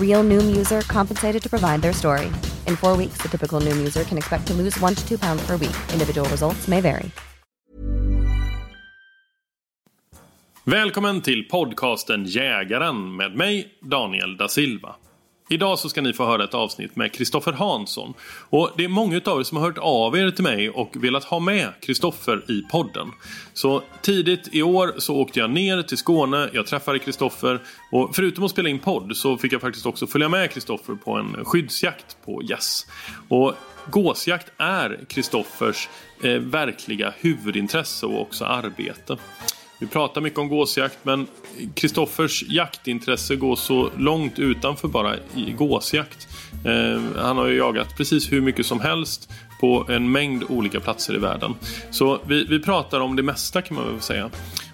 Real Noom user compensated to provide their story. In four weeks, the typical Noom user can expect to lose one to two pounds per week. Individual results may vary. Välkommen till podcasten Jägaren med mig, Daniel da Silva. Idag så ska ni få höra ett avsnitt med Kristoffer Hansson. Och det är många av er som har hört av er till mig och velat ha med Kristoffer i podden. Så tidigt i år så åkte jag ner till Skåne, jag träffade Kristoffer och förutom att spela in podd så fick jag faktiskt också följa med Kristoffer på en skyddsjakt på gäss. Och gåsjakt är Kristoffers eh, verkliga huvudintresse och också arbete. Vi pratar mycket om gåsjakt men Kristoffers jaktintresse går så långt utanför bara i gåsjakt. Eh, han har ju jagat precis hur mycket som helst på en mängd olika platser i världen. Så vi, vi pratar om det mesta kan man väl säga.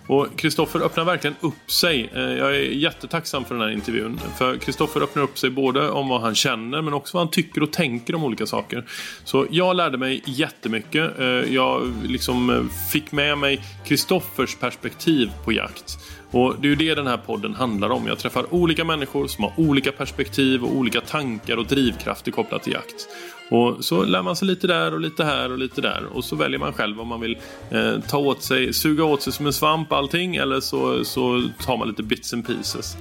Och Kristoffer öppnar verkligen upp sig. Eh, jag är jättetacksam för den här intervjun. För Kristoffer öppnar upp sig både om vad han känner men också vad han tycker och tänker om olika saker. Så jag lärde mig jättemycket. Eh, jag liksom eh, fick med mig Kristoffers perspektiv på jakt. Och det är ju det den här podden handlar om. Jag träffar olika människor som har olika perspektiv och olika tankar och drivkrafter kopplat till jakt. Och så lär man sig lite där och lite här och lite där. Och så väljer man själv om man vill eh, ta åt sig, suga åt sig som en svamp allting eller så, så tar man lite bits and pieces.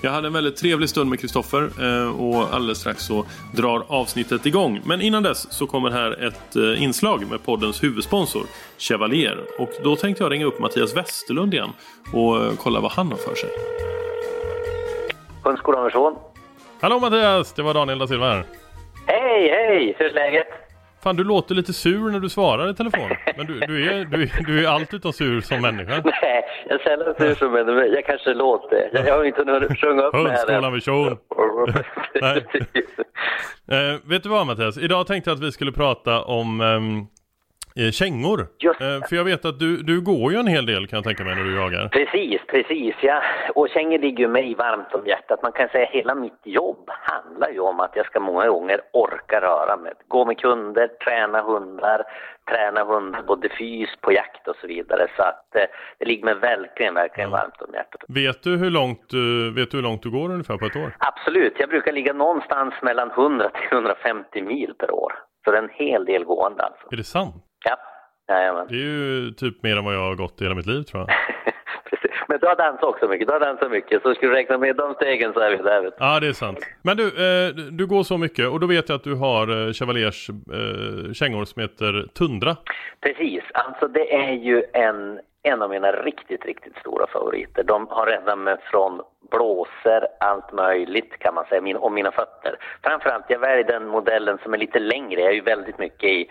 Jag hade en väldigt trevlig stund med Kristoffer eh, och alldeles strax så drar avsnittet igång. Men innan dess så kommer här ett eh, inslag med poddens huvudsponsor Chevalier. Och då tänkte jag ringa upp Mattias Westerlund igen och eh, kolla vad han har för sig. Hundskolan. Hallå Mattias! Det var Daniel da Silva här. Hej, hej! Hur är läget? Fan, du låter lite sur när du svarar i telefon. Men du, du, är, du, du är allt utom sur som människa. Nej, jag är sällan sur som människa. Jag kanske låter. Jag, jag har inte hunnit sjunga upp med Hundskolan vid Tjon. Nej. Eh, vet du vad Mattias? Idag tänkte jag att vi skulle prata om ehm, eh, kängor. Eh, för jag vet att du, du går ju en hel del kan jag tänka mig när du jagar. Precis, precis. Ja. Och kängor ligger ju mig varmt om hjärtat. Man kan säga att hela mitt jobb handlar ju om att jag ska många gånger orka röra mig. Gå med kunder, träna hundar, träna hundar både fys, på jakt och så vidare. Så att eh, det ligger mig verkligen, verkligen varmt om hjärtat. Vet du hur långt, du- vet du hur långt du går ungefär på ett år? Absolut, jag brukar ligga någonstans mellan 100 till 150 mil per år. Så det är en hel del gående alltså. Är det sant? Ja, jajamän. Det är ju typ mer än vad jag har gått i hela mitt liv tror jag. Men du har dansat också mycket, du har dansat mycket. Så ska du räkna med de stegen så är vi där. Ja, det är sant. Men du, eh, du går så mycket och då vet jag att du har eh, Chevaliers eh, kängor som heter Tundra. Precis, alltså det är ju en, en av mina riktigt, riktigt stora favoriter. De har räddat mig från blåser, allt möjligt kan man säga, min, mina fötter. Framförallt, jag väljer den modellen som är lite längre. Jag är ju väldigt mycket i,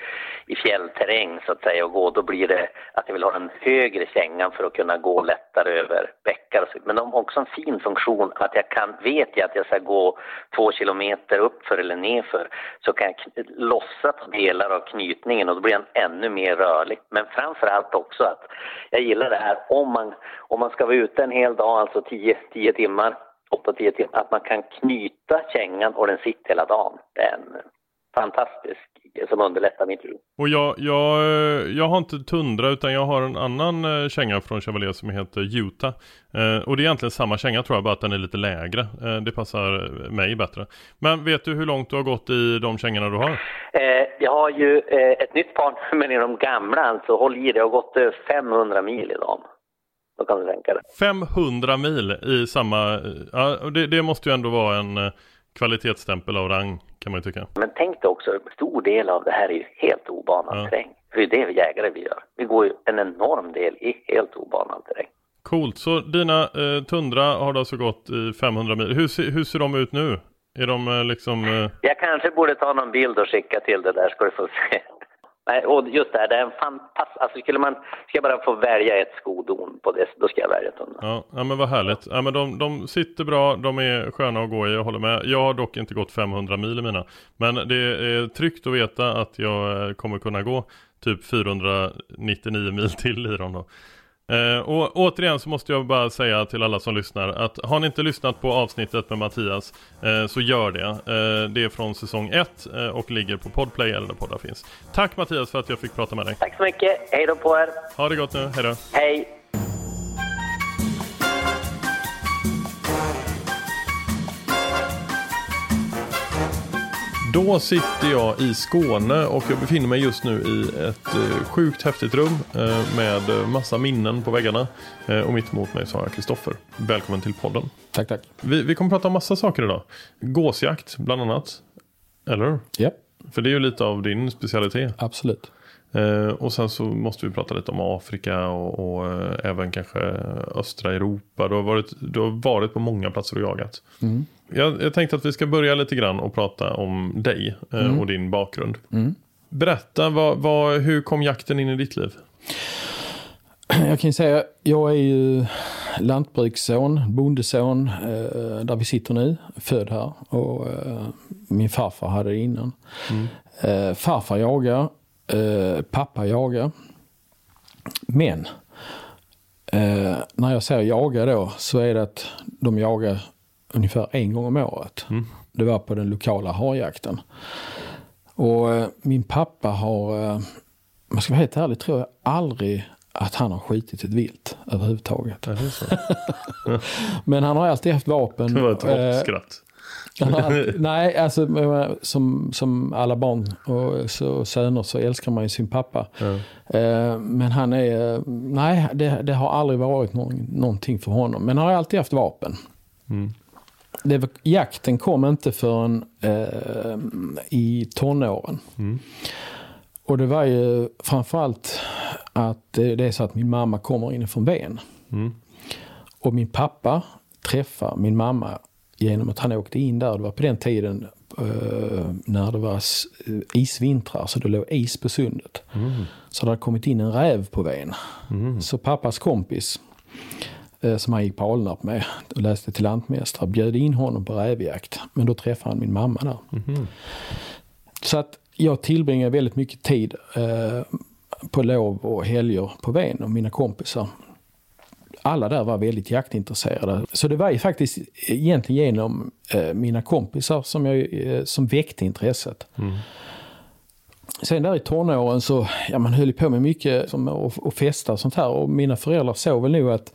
i fjällterräng så att säga och gå. Då blir det att jag vill ha den högre kängan för att kunna gå lättare över bäckar och så. Men de har också en fin funktion att jag kan, vet jag att jag ska gå två kilometer uppför eller nerför så kan jag lossa på delar av knytningen och då blir den ännu mer rörlig. Men framför allt också att jag jag gillar det här om man, om man ska vara ute en hel dag, alltså 10, 10 timmar, 8-10 timmar, att man kan knyta kängan och den sitter hela dagen. Den, fantastisk som underlättar mitt liv. Och jag, jag, jag har inte Tundra utan jag har en annan eh, känga från Chevalier som heter Utah. Eh, och det är egentligen samma känga tror jag, bara att den är lite lägre. Eh, det passar mig bättre. Men vet du hur långt du har gått i de kängorna du har? Eh, jag har ju ett nytt par men i de gamla, alltså håll i det, jag har gått 500 mil i dem. Då kan du tänka dig. 500 mil i samma, ja det, det måste ju ändå vara en kvalitetsstämpel av rang kan man ju tycka. Men tänk dig också, en stor del av det här är ju helt obanad ja. terräng. För det är det vi jägare vi gör. Vi går ju en enorm del i helt obanad terräng. Coolt, så dina eh, Tundra har alltså gått i 500 mil. Hur, hur ser de ut nu? Är de eh, liksom... Eh... Jag kanske borde ta någon bild och skicka till det där ska du få se. Nej, och just det här, det är en fantastisk... Alltså skulle man... Ska jag bara få välja ett skodon på det, då ska jag välja tunna. Ja, ja men vad härligt. Ja, men de, de sitter bra, de är sköna att gå i, jag håller med. Jag har dock inte gått 500 mil i mina. Men det är tryggt att veta att jag eh, kommer kunna gå typ 499 mil till i dem då. Eh, och återigen så måste jag bara säga till alla som lyssnar att har ni inte lyssnat på avsnittet med Mattias eh, så gör det. Eh, det är från säsong 1 eh, och ligger på Podplay eller där poddar finns. Tack Mattias för att jag fick prata med dig. Tack så mycket. Hej då på er. Ha det gott nu. Hej då. Hej. Då sitter jag i Skåne och jag befinner mig just nu i ett eh, sjukt häftigt rum eh, med massa minnen på väggarna. Eh, och mitt emot mig så har jag Kristoffer. Välkommen till podden. Tack, tack. Vi, vi kommer prata om massa saker idag. Gåsjakt bland annat. Eller Ja. För det är ju lite av din specialitet. Absolut. Eh, och sen så måste vi prata lite om Afrika och, och eh, även kanske östra Europa. Du har, varit, du har varit på många platser och jagat. Mm. Jag, jag, tänkte att vi ska börja lite grann och prata om dig eh, mm. och din bakgrund. Mm. Berätta, vad, vad, hur kom jakten in i ditt liv? Jag kan ju säga, jag är ju lantbruksson, bondeson, eh, där vi sitter nu, född här. Och eh, min farfar hade det innan. Mm. Farfar jagar, pappa jagar. Men eh, när jag säger jaga då så är det att de jagar ungefär en gång om året. Mm. Det var på den lokala harjakten. Och eh, min pappa har, eh, man ska vara helt ärlig, tror jag aldrig att han har skjutit ett vilt överhuvudtaget. Ja, Men han har alltid haft vapen. Det var ett hoppskratt. Alltid, nej, alltså som, som alla barn och så, söner så älskar man ju sin pappa. Eh, men han är, nej det, det har aldrig varit någon, någonting för honom. Men han har alltid haft vapen. Mm. Det, jakten kom inte förrän eh, i tonåren. Mm. Och det var ju framförallt att det är så att min mamma kommer inifrån Ven. Mm. Och min pappa träffar min mamma genom att han åkte in där. Det var på den tiden uh, när det var isvintrar så det låg is på sundet. Mm. Så det hade kommit in en räv på Ven. Mm. Så pappas kompis som han gick på Alnarp med och läste till lantmästare bjöd in honom på rävjakt. Men då träffade han min mamma där. Mm. Så att jag tillbringade väldigt mycket tid uh, på lov och helger på Ven och mina kompisar alla där var väldigt jaktintresserade. Så det var ju faktiskt egentligen genom eh, mina kompisar som, jag, eh, som väckte intresset. Mm. Sen där i tonåren så, ja man höll på med mycket som att, att festa och sånt här och mina föräldrar såg väl nog att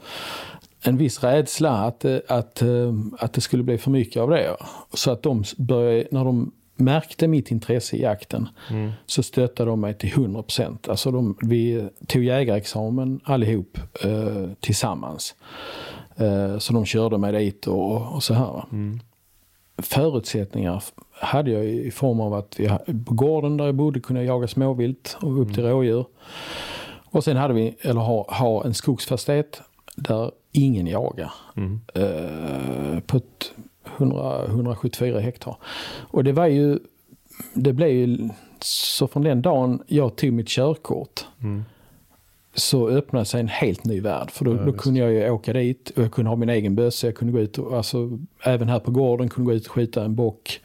en viss rädsla att, eh, att, eh, att det skulle bli för mycket av det. Så att de började, när de märkte mitt intresse i jakten mm. så stöttade de mig till 100 procent. Alltså de, vi tog jägarexamen allihop eh, tillsammans. Eh, så de körde mig dit och, och så här. Mm. Förutsättningar hade jag i form av att vi, på gården där jag bodde kunde jag jaga småvilt och upp till mm. rådjur. Och sen hade vi, eller har, har en skogsfastighet där ingen jagar. Mm. Eh, på ett 100, 174 hektar. Och det var ju, det blev ju, så från den dagen jag tog mitt körkort mm. så öppnade sig en helt ny värld. För då, ja, då kunde jag ju åka dit och jag kunde ha min egen bössa. Jag kunde gå ut och, alltså, även här på gården kunde gå ut och skjuta en bock.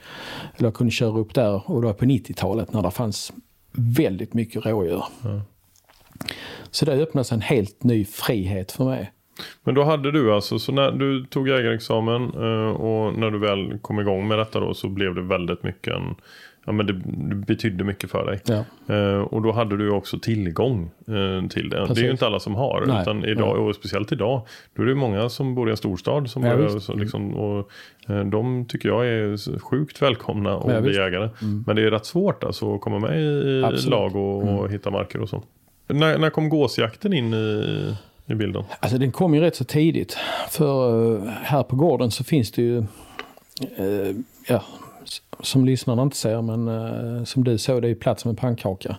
Eller jag kunde köra upp där och då på 90-talet när det fanns väldigt mycket rådjur. Ja. Så det öppnade sig en helt ny frihet för mig. Men då hade du alltså, så när du tog jägarexamen eh, och när du väl kom igång med detta då så blev det väldigt mycket en, ja, men det, det betydde mycket för dig. Ja. Eh, och då hade du också tillgång eh, till det. Precis. Det är ju inte alla som har. Nej. Utan idag, och speciellt idag, då är det många som bor i en storstad. Som Ja, visst. så, liksom, och, eh, de tycker jag är sjukt välkomna att Ja, bli visst. Mm. jägare. Men det är rätt svårt alltså, att komma med i Absolut. Mm. lag och, och hitta marker och så. När, när kom gåsjakten in i, i bilden? Alltså den kom ju rätt så tidigt. För eh, här på gården så finns det ju, eh, ja, som lyssnarna inte ser, men eh, som du såg, det är ju plats med pannkaka.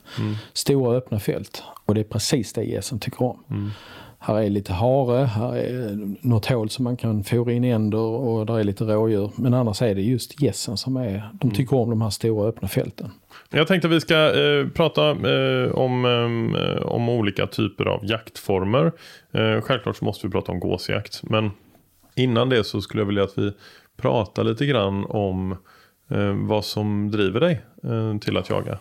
Stora öppna fält. Och det är precis det gässen tycker om. Här är lite hare, här är något hål som man kan fora in änder och där är lite rådjur. Men annars är det just gässen som är, de tycker om de här stora öppna fälten. Jag tänkte att vi ska eh, prata eh, om, eh, om olika typer av jaktformer. Eh, självklart så måste vi prata om gåsjakt. Men innan det så skulle jag vilja att vi pratar lite grann om eh, vad som driver dig eh, till att jaga.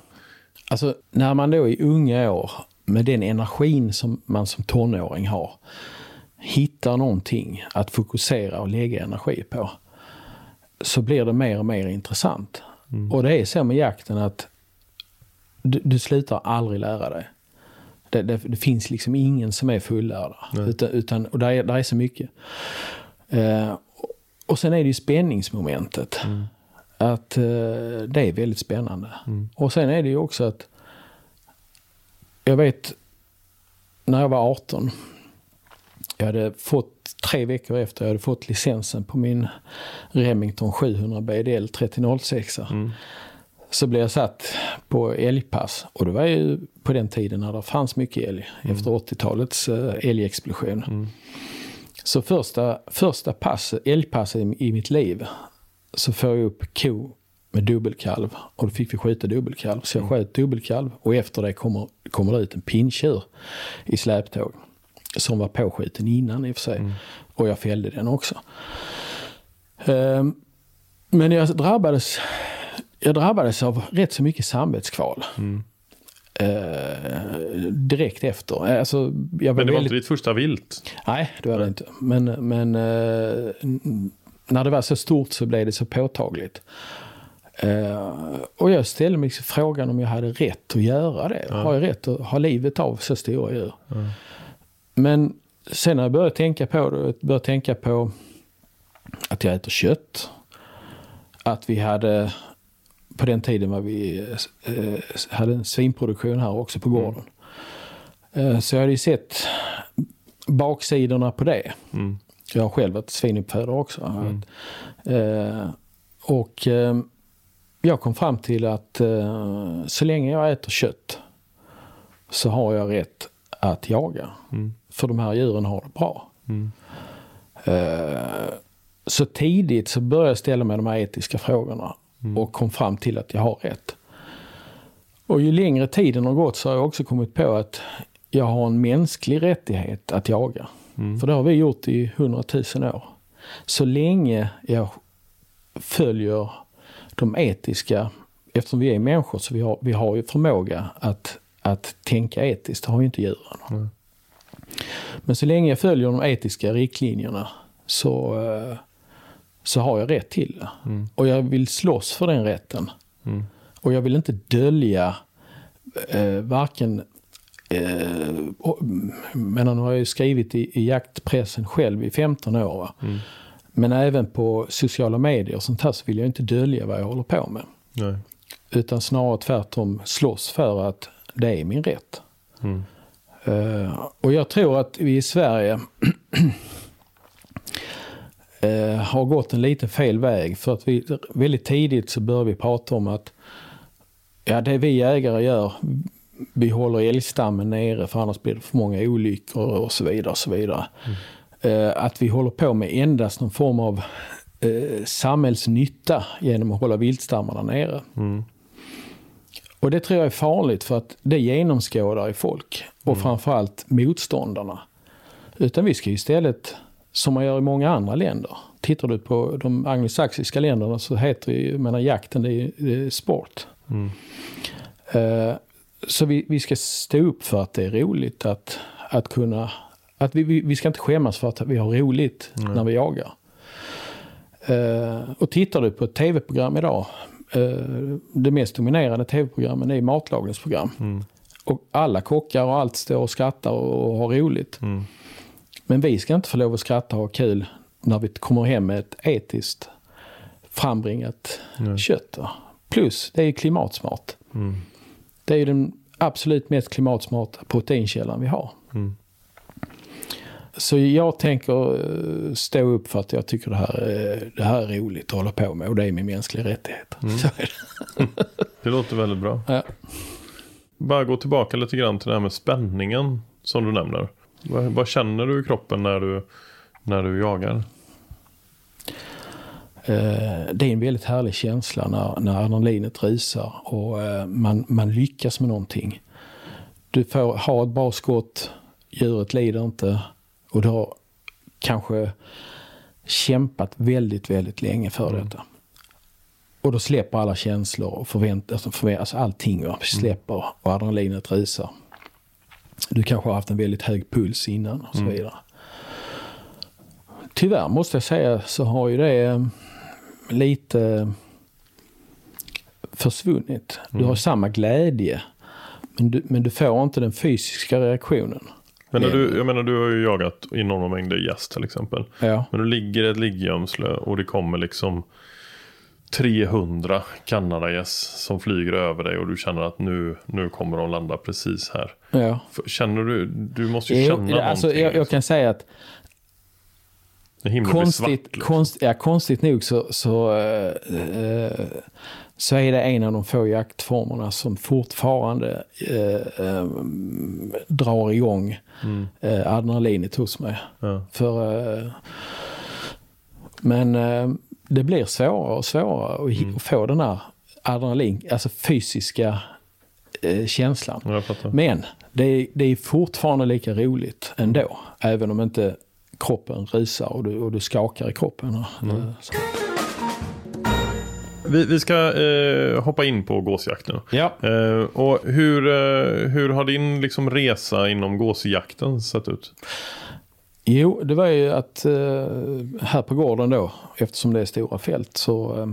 Alltså när man då i unga år med den energin som man som tonåring har hittar någonting att fokusera och lägga energi på så blir det mer och mer intressant. Och det är så med jakten att du, du slutar aldrig lära dig. Det, det, det finns liksom ingen som är fullärd. Utan, utan, och där är, där är så mycket. Eh, och sen är det ju spänningsmomentet. Att eh, det är väldigt spännande. Och sen är det ju också att jag vet när jag var 18. Jag hade fått tre veckor efter jag hade fått licensen på min Remington 700 BDL 3006. Så blev jag satt på älgpass. Och det var ju på den tiden när det fanns mycket älg. Efter 80-talets eh, älgexplosion. Så första, första pass, älgpasset i, i mitt liv så får jag upp ko med dubbelkalv och då fick vi skjuta dubbelkalv. Så jag sköt dubbelkalv och efter det kommer, kommer det ut en pinntjur i släptåg. Som var påskjuten innan i och för sig. Och jag fällde den också. Ehm, men jag drabbades, jag drabbades av rätt så mycket samvetskval. Eh, direkt efter. Alltså, jag var Men det var väldigt... inte ditt första vilt. Nej, det var det inte. Men, men eh, när det var så stort så blev det så påtagligt. Eh, och jag ställde mig frågan om jag hade rätt att göra det. Har jag rätt att ha livet av så stora djur? Men sen när jag började tänka på det, jag började tänka på att jag äter kött. Att vi hade, på den tiden var vi, eh, hade en svinproduktion här också på gården. Eh, så jag hade ju sett baksidorna på det. Jag har själv varit svinuppfödare också. Eh, och jag kom fram till att så länge jag äter kött så har jag rätt att jaga. För de här djuren har det bra. Eh, så tidigt så började jag ställa mig de här etiska frågorna och kom fram till att jag har rätt. Och ju längre tiden har gått så har jag också kommit på att jag har en mänsklig rättighet att jaga. För det har vi gjort i hundratusen år. Så länge jag följer de etiska, eftersom vi är människor så vi har, vi har ju förmåga att, att tänka etiskt, det har ju inte djuren. Men så länge jag följer de etiska riktlinjerna så, eh, så har jag rätt till det. Och jag vill slåss för den rätten. Och jag vill inte dölja eh, varken Eh, men nu har jag ju skrivit i, i jaktpressen själv i 15 år. Va? Men även på sociala medier och sånt här så vill jag inte dölja vad jag håller på med. Nej. Utan snarare tvärtom slåss för att det är min rätt. Eh, och jag tror att vi i Sverige eh, har gått en lite fel väg. För att vi väldigt tidigt så börjar vi prata om att ja, det vi jägare gör, vi håller älgstammen nere för annars blir det för många olyckor och så vidare. Och så vidare. Eh, att vi håller på med endast någon form av eh, samhällsnytta genom att hålla viltstammarna nere. Och det tror jag är farligt för att det genomskådar i folk och framförallt motståndarna. Utan vi ska istället, som man gör i många andra länder, tittar du på de anglosaxiska länderna så heter ju, menar jakten det är, det är sport. Eh, så vi, vi ska stå upp för att det är roligt att, att kunna, att vi, vi, vi ska inte skämmas för att vi har roligt när vi jagar. Eh, och tittar du på ett tv-program idag, eh, det mest dominerande tv-programmen är matlagningsprogram. Mm. Och alla kockar och allt står och skrattar och har roligt. Mm. Men vi ska inte få lov att skratta och ha kul när vi kommer hem med ett etiskt frambringat kött. va. Plus, det är klimatsmart. Mm. Det är ju den absolut mest klimatsmarta proteinkällan vi har. Mm. Så jag tänker eh, stå upp för att jag tycker det här, är- det här är roligt att hålla på med och det är min mänskliga rättighet. Är det. Det låter väldigt bra. Ja. Bara gå tillbaka lite grann till det här med spänningen som du nämner. Vad, vad känner du i kroppen när du, när du jagar? Eh, det är en väldigt härlig känsla när, när adrenalinet rusar och eh, man, man lyckas med någonting. Du får ha ett bra skott, djuret lider inte och du har kanske kämpat väldigt, väldigt länge för detta. Och då släpper alla känslor och förvänt, alltså förvänt, alltså allting va, släpper och adrenalinet rusar. Du kanske har haft en väldigt hög puls innan och så vidare. Tyvärr måste jag säga så har ju det eh, lite försvunnit. Du har samma glädje. Men du, men du får inte den fysiska reaktionen. Men när du, jag menar du har ju jagat enorma mängder gäss till exempel. Ja. Men du ligger i ett liggömsle och det kommer liksom 300 kanadagäss som flyger över dig och du känner att nu, nu kommer de landa precis här. Ja. Känner du, du måste ju Jo, känna alltså, någonting. jag, jag kan säga att konstigt, Liksom. konst, ja, konstigt nog så, så, eh, så är det en av de få jaktformerna som fortfarande eh, eh, drar igång eh, adrenalinet hos mig. Ja. För, men det blir svårare och svårare att, att få den här adrenalin, alltså fysiska eh, känslan. Men det är, det är fortfarande lika roligt ändå. Även om inte kroppen rusar och du, och du skakar i kroppen. Eh, så. Vi, vi ska eh, hoppa in på gåsjakt nu. Ja. Eh, och hur, eh, hur har din liksom, resa inom gåsjakten sett ut? Jo, det var ju att eh, här på gården då, eftersom det är stora fält, så eh,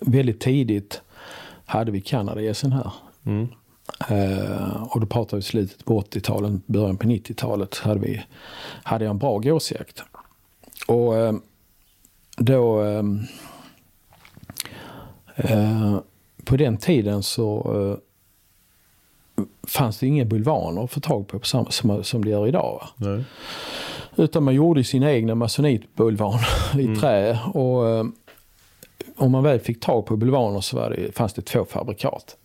väldigt tidigt hade vi kanadagässen här. Mm. Eh, och då pratar vi slutet på 80-talet, början på 90-talet hade, vi, hade jag en bra gåsjakt. Och då på den tiden så fanns det inga bulvaner att få tag på, på samma, som, som det gör idag. Nej. Utan man gjorde sina egna masonitbulvaner i trä. Och eh, om man väl fick tag på bulvaner så var det, fanns det två fabrikat.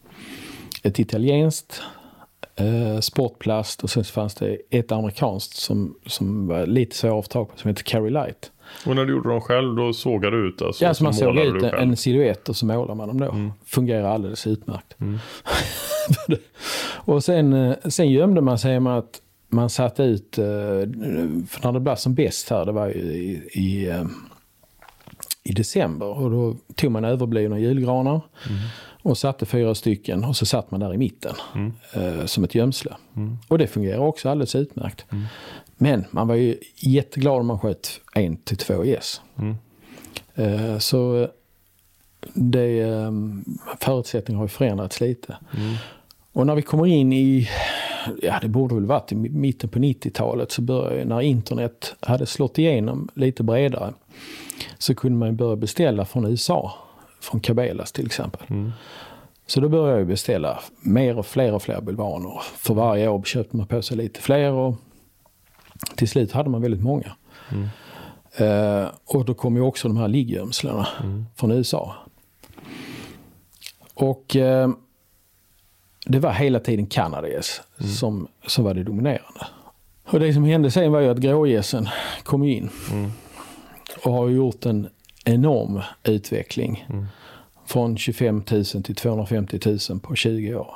Ett italienskt eh, sportplast och sen fanns det ett amerikanskt som, som var lite svårare att få tag på som heter Carry Light. Och när du gjorde dem själv då sågade du ut alltså? Ja, så man såg målade ut en, en silhuett och så målar man dem då. Fungerar alldeles utmärkt. och sen, eh, sen gömde man sig med att man satte ut, eh, för när det blev som bäst här, det var ju i, i, eh, i december. Och då tog man överblivna julgranar och satte fyra stycken och så satt man där i mitten eh, som ett gömsle. Och det fungerar också alldeles utmärkt. Men man var ju jätteglad om man sköt en till två gäss. Eh, Så det, eh, förutsättningarna har ju förändrats lite. Och när vi kommer in i, ja det borde väl varit i mitten på 90-talet, så började, när internet hade slått igenom lite bredare, så kunde man börja beställa från USA, från Cabelas till exempel. Så då började jag beställa mer och fler och fler bulvaner. För varje år köpte man på sig lite fler och till slut hade man väldigt många. Eh, och då kom ju också de här liggömslena från USA. Och eh, det var hela tiden kanadagäss som, som var det dominerande. Och det som hände sen var ju att grågässen kom in. Och har gjort en enorm utveckling. Från 25 000 till 250 000 på 20 år.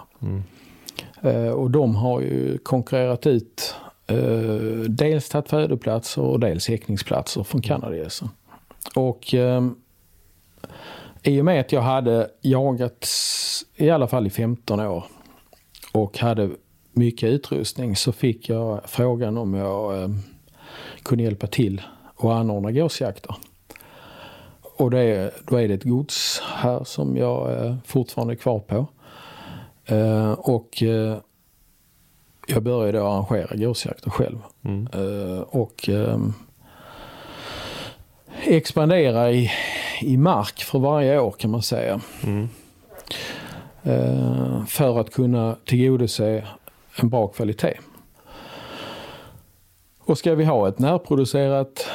Eh, och de har ju konkurrerat ut eh, dels tagit födoplatser och dels häckningsplatser från kanadagässen. Och eh, i och med att jag hade jagat i alla fall i 15 år och hade mycket utrustning så fick jag frågan om jag eh, kunde hjälpa till och anordna gåsjakter. Och det är, då är det ett gods här som jag eh, fortfarande är kvar på. Eh, och eh, jag började då arrangera gåsjakter själv. Mm. Och expandera i, i mark för varje år kan man säga. Mm. För att kunna tillgodose en bra kvalitet. Och ska vi ha ett närproducerat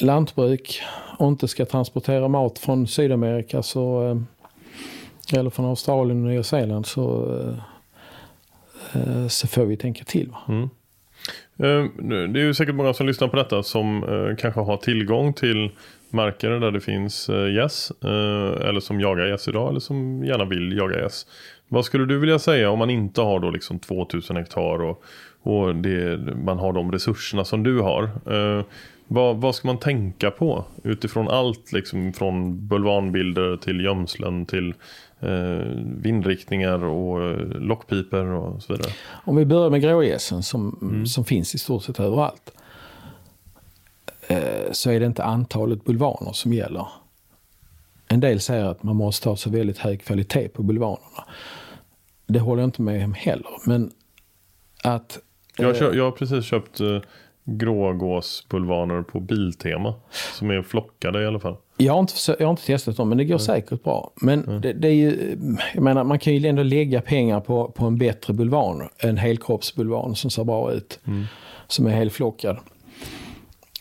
lantbruk och inte ska transportera mat från Sydamerika så, eh, eller från Australien och Nya Zeeland så, eh, eh, så får vi tänka till. Va? Mm. Det är ju säkert många som lyssnar på detta som kanske har tillgång till marker där det finns gäss. Eller som jagar gäss idag eller som gärna vill jaga gäss. Vad skulle du vilja säga om man inte har då liksom 2000 hektar och, och det, man har de resurserna som du har. Eh, vad, vad ska man tänka på utifrån allt liksom från bulvanbilder till gömslen till eh, vindriktningar och eh, lockpiper och så vidare. Om vi börjar med grågässen som, som finns i stort sett överallt. Eh, så är det inte antalet bulvaner som gäller. En del säger att man måste ha så väldigt hög kvalitet på bulvanerna. Det håller jag inte med om heller. Men att... Eh, jag har precis köpt eh, grågåsbulvaner på Biltema. Som är flockade i alla fall. Jag har, inte, jag har inte testat dem, men det går säkert bra. Men det, det är ju, jag menar, man kan ju ändå lägga pengar på, på en bättre bulvan. En helkroppsbulvan som ser bra ut. Som är helflockad.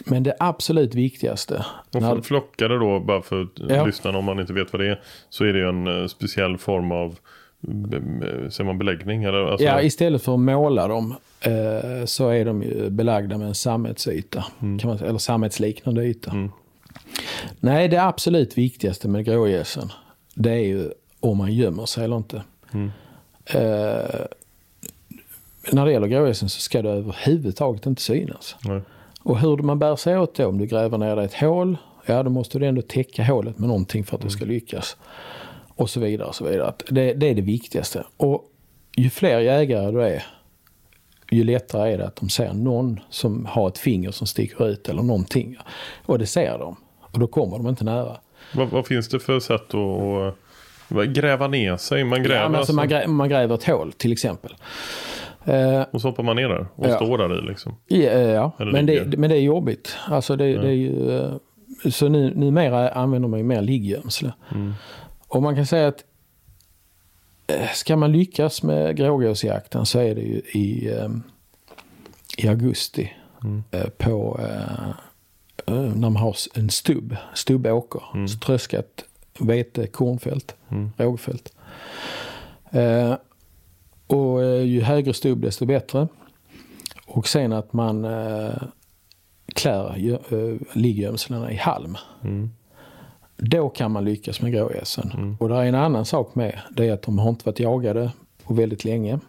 Men det absolut viktigaste. Och när- flockade då, bara för Ja. lyssnarna om man inte vet vad det är. Så är det ju en eh, speciell form av be- be- Säger man beläggning? Eller, alltså, Ja, istället för att måla dem eh, så är de ju belagda med en sammetsyta. Kan man, eller sammetsliknande yta. Nej, det absolut viktigaste med grågässen det är ju om man gömmer sig eller inte. Eh, när det gäller grågässen så ska det överhuvudtaget inte synas. nej. Och hur man bär sig åt då, om du gräver ner dig ett hål, ja då måste du ändå täcka hålet med någonting för att det ska lyckas. Och så vidare. Och så vidare. Det, det är det viktigaste. Och ju fler jägare du är, ju lättare är det att de ser någon som har ett finger som sticker ut eller någonting. Och det ser de. Och då kommer de inte nära. Vad, vad finns det för sätt att, gräva ner sig? Man gräver Ja, men alltså man, grä, man gräver ett hål till exempel. Eh, och så hoppar man ner där och Ja. står där i liksom. Ja, ja. Men, det, men det är jobbigt. Alltså det, det är ju, eh, så nu, numera använder man ju mer ligggömsle. Och man kan säga att ska man lyckas med grågåsjakten så är det ju i, eh, i augusti eh, på eh, eh, när man har en stubb, stubbåker, mm. tröskat vete, kornfält, rågfält. Eh, och eh, ju högre stubb desto bättre. Och sen att man eh, klär eh, liggömslena i halm. Då kan man lyckas med grågässen. Och det är en annan sak med. Det är att de har inte varit jagade på väldigt länge.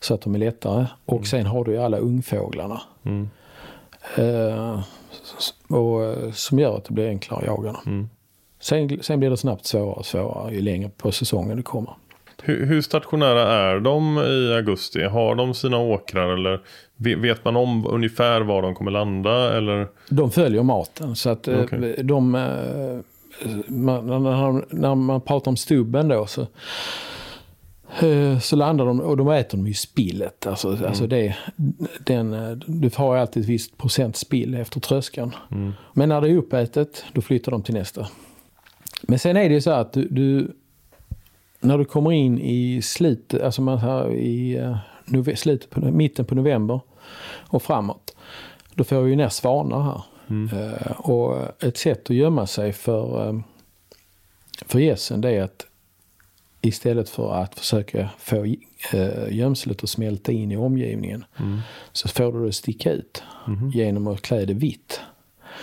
Så att de är lättare. Och sen har du ju alla ungfåglarna. Eh, s- och, eh, som gör att det blir enklare att jaga dem. Sen, sen blir det snabbt svårare och svårare ju längre på säsongen det kommer. Hur, hur stationära är de i augusti? Har de sina åkrar eller ve- vet man om ungefär var de kommer landa? Eller? De följer maten. Så att eh, Okej. de... eh, Man, när, när man pratar om stubben då så, eh, så landar de och de äter de ju spillet. Alltså, alltså det, den, du har alltid ett visst procent spill efter tröskan. Men när det är uppätet då flyttar de till nästa. Men sen är det ju så att du, du när du kommer in i slutet, alltså man har i eh, nove, slutet på, mitten på november och framåt. Då får vi ju ner svanar här. Eh, och ett sätt att gömma sig för, eh, för gässen det är att istället för att försöka få eh, gömslet att smälta in i omgivningen så får du det att sticka ut genom att klä det vitt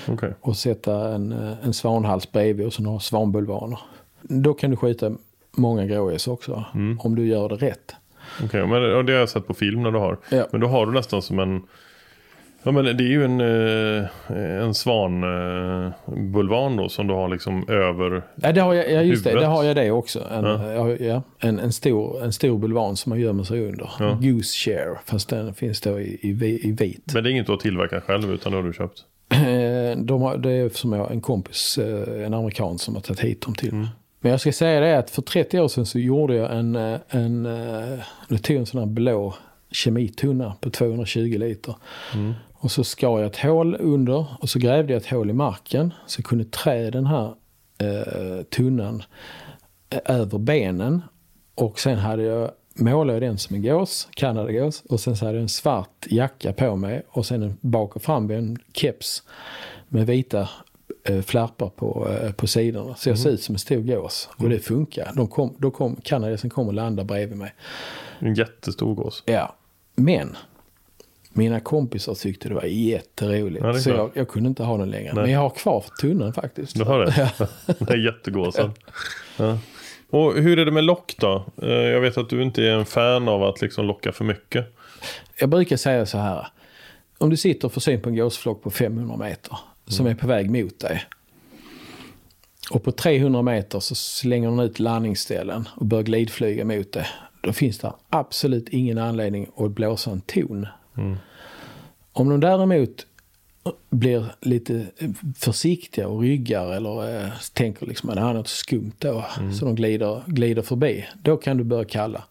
Okej. och sätta en, en svanhals bredvid och så några svanbulvaner. Då kan du skjuta många grågäss också om du gör det rätt. Okej, men och det har jag sett på film när du har. Ja. Men då har du nästan som en Ja men det är ju en, eh, en svanbulvan då som du har liksom över Ja, det har jag, ja, just det, det har jag det också. En, Ja. ja. En, en, stor, en stor bulvan som man gömmer sig under. Ja. Goose share, fast den finns då i, i, i vit. Men det är inget du har tillverkat själv utan det har du köpt? Eh, Eh, de har, det är som jag, en kompis, eh, en amerikan som har tagit hit dem till mig. Men jag ska säga det att för 30 år sedan så gjorde jag en, eh, en, eh, jag tog en sån här blå kemitunna på 220 liter. Och så skar jag ett hål under och så grävde jag ett hål i marken. Så jag kunde trä den här eh, tunnan eh, över benen. Och sen hade jag målade jag den som en gås, kanadagås. Och sen så hade jag en svart jacka på mig och sen en bak och fram en keps med vita eh, flärpar på, eh, på sidorna. Så jag ser ut som en stor gås. Och det funkar. De kom, då kom, kanadagäsen kom och landade bredvid mig. En jättestor gås. Ja, men mina kompisar tyckte det var jätteroligt. Ja, det så jag, jag kunde inte ha den längre. Nej. Men jag har kvar tunnan faktiskt. Du har det? Den här jättegåsen. Ja. Och hur är det med lock då? Eh, Jag vet att du inte är en fan av att liksom locka för mycket. Jag brukar säga så här. Om du sitter och får syn på en gåsflock på 500 meter som är på väg mot dig. Och på 300 meter så slänger den ut landningsställen och börjar glidflyga mot dig. Då finns det absolut ingen anledning att blåsa en ton. Om de däremot blir lite försiktiga och ryggar eller eh, tänker liksom att det här är något skumt då. Så de glider, glider förbi. Då kan du börja kalla.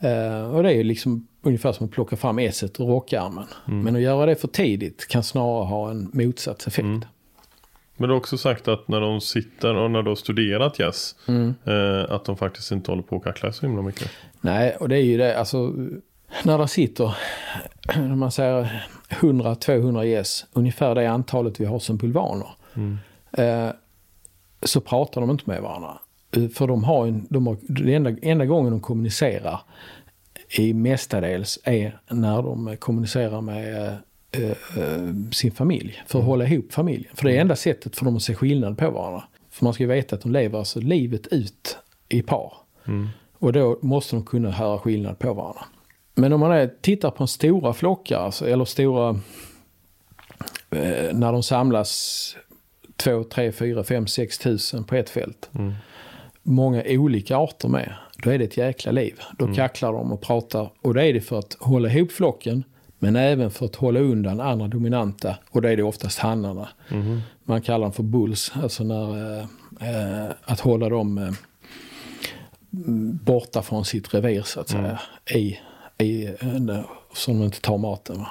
Eh, och det är ju liksom ungefär som att plocka fram esset ur rockarmen. Men att göra det för tidigt kan snarare ha en motsatt effekt. Men du har också sagt att när de sitter och när du har studerat gäss. Eh, att de faktiskt inte håller på att kackla så himla mycket. Nej, och det är ju det, alltså när det sitter, när man säger 100-200 gäss, ungefär det antalet vi har som bulvaner. Eh, så pratar de inte med varandra. Eh, För de har en, de har, den enda, enda gången de kommunicerar i mestadels är när de kommunicerar med eh, eh, sin familj. För att hålla ihop familjen. För det är enda sättet för dem att se skillnad på varandra. För man ska ju veta att de lever alltså livet ut i par. Och då måste de kunna höra skillnad på varandra. Men om man är, tittar på en stora flockar, alltså, eller stora, eh, när de samlas 2, 3, 4, 5, 6 tusen på ett fält. Många olika arter med. Då är det ett jäkla liv. Då kacklar de och pratar. Och då är det för att hålla ihop flocken. Men även för att hålla undan andra dominanta. Och då är det oftast hannarna. Man kallar dem för bulls. Alltså när, eh, eh, att hålla dem eh, borta från sitt revir så att säga. I, i, eh, så de inte tar maten. Va?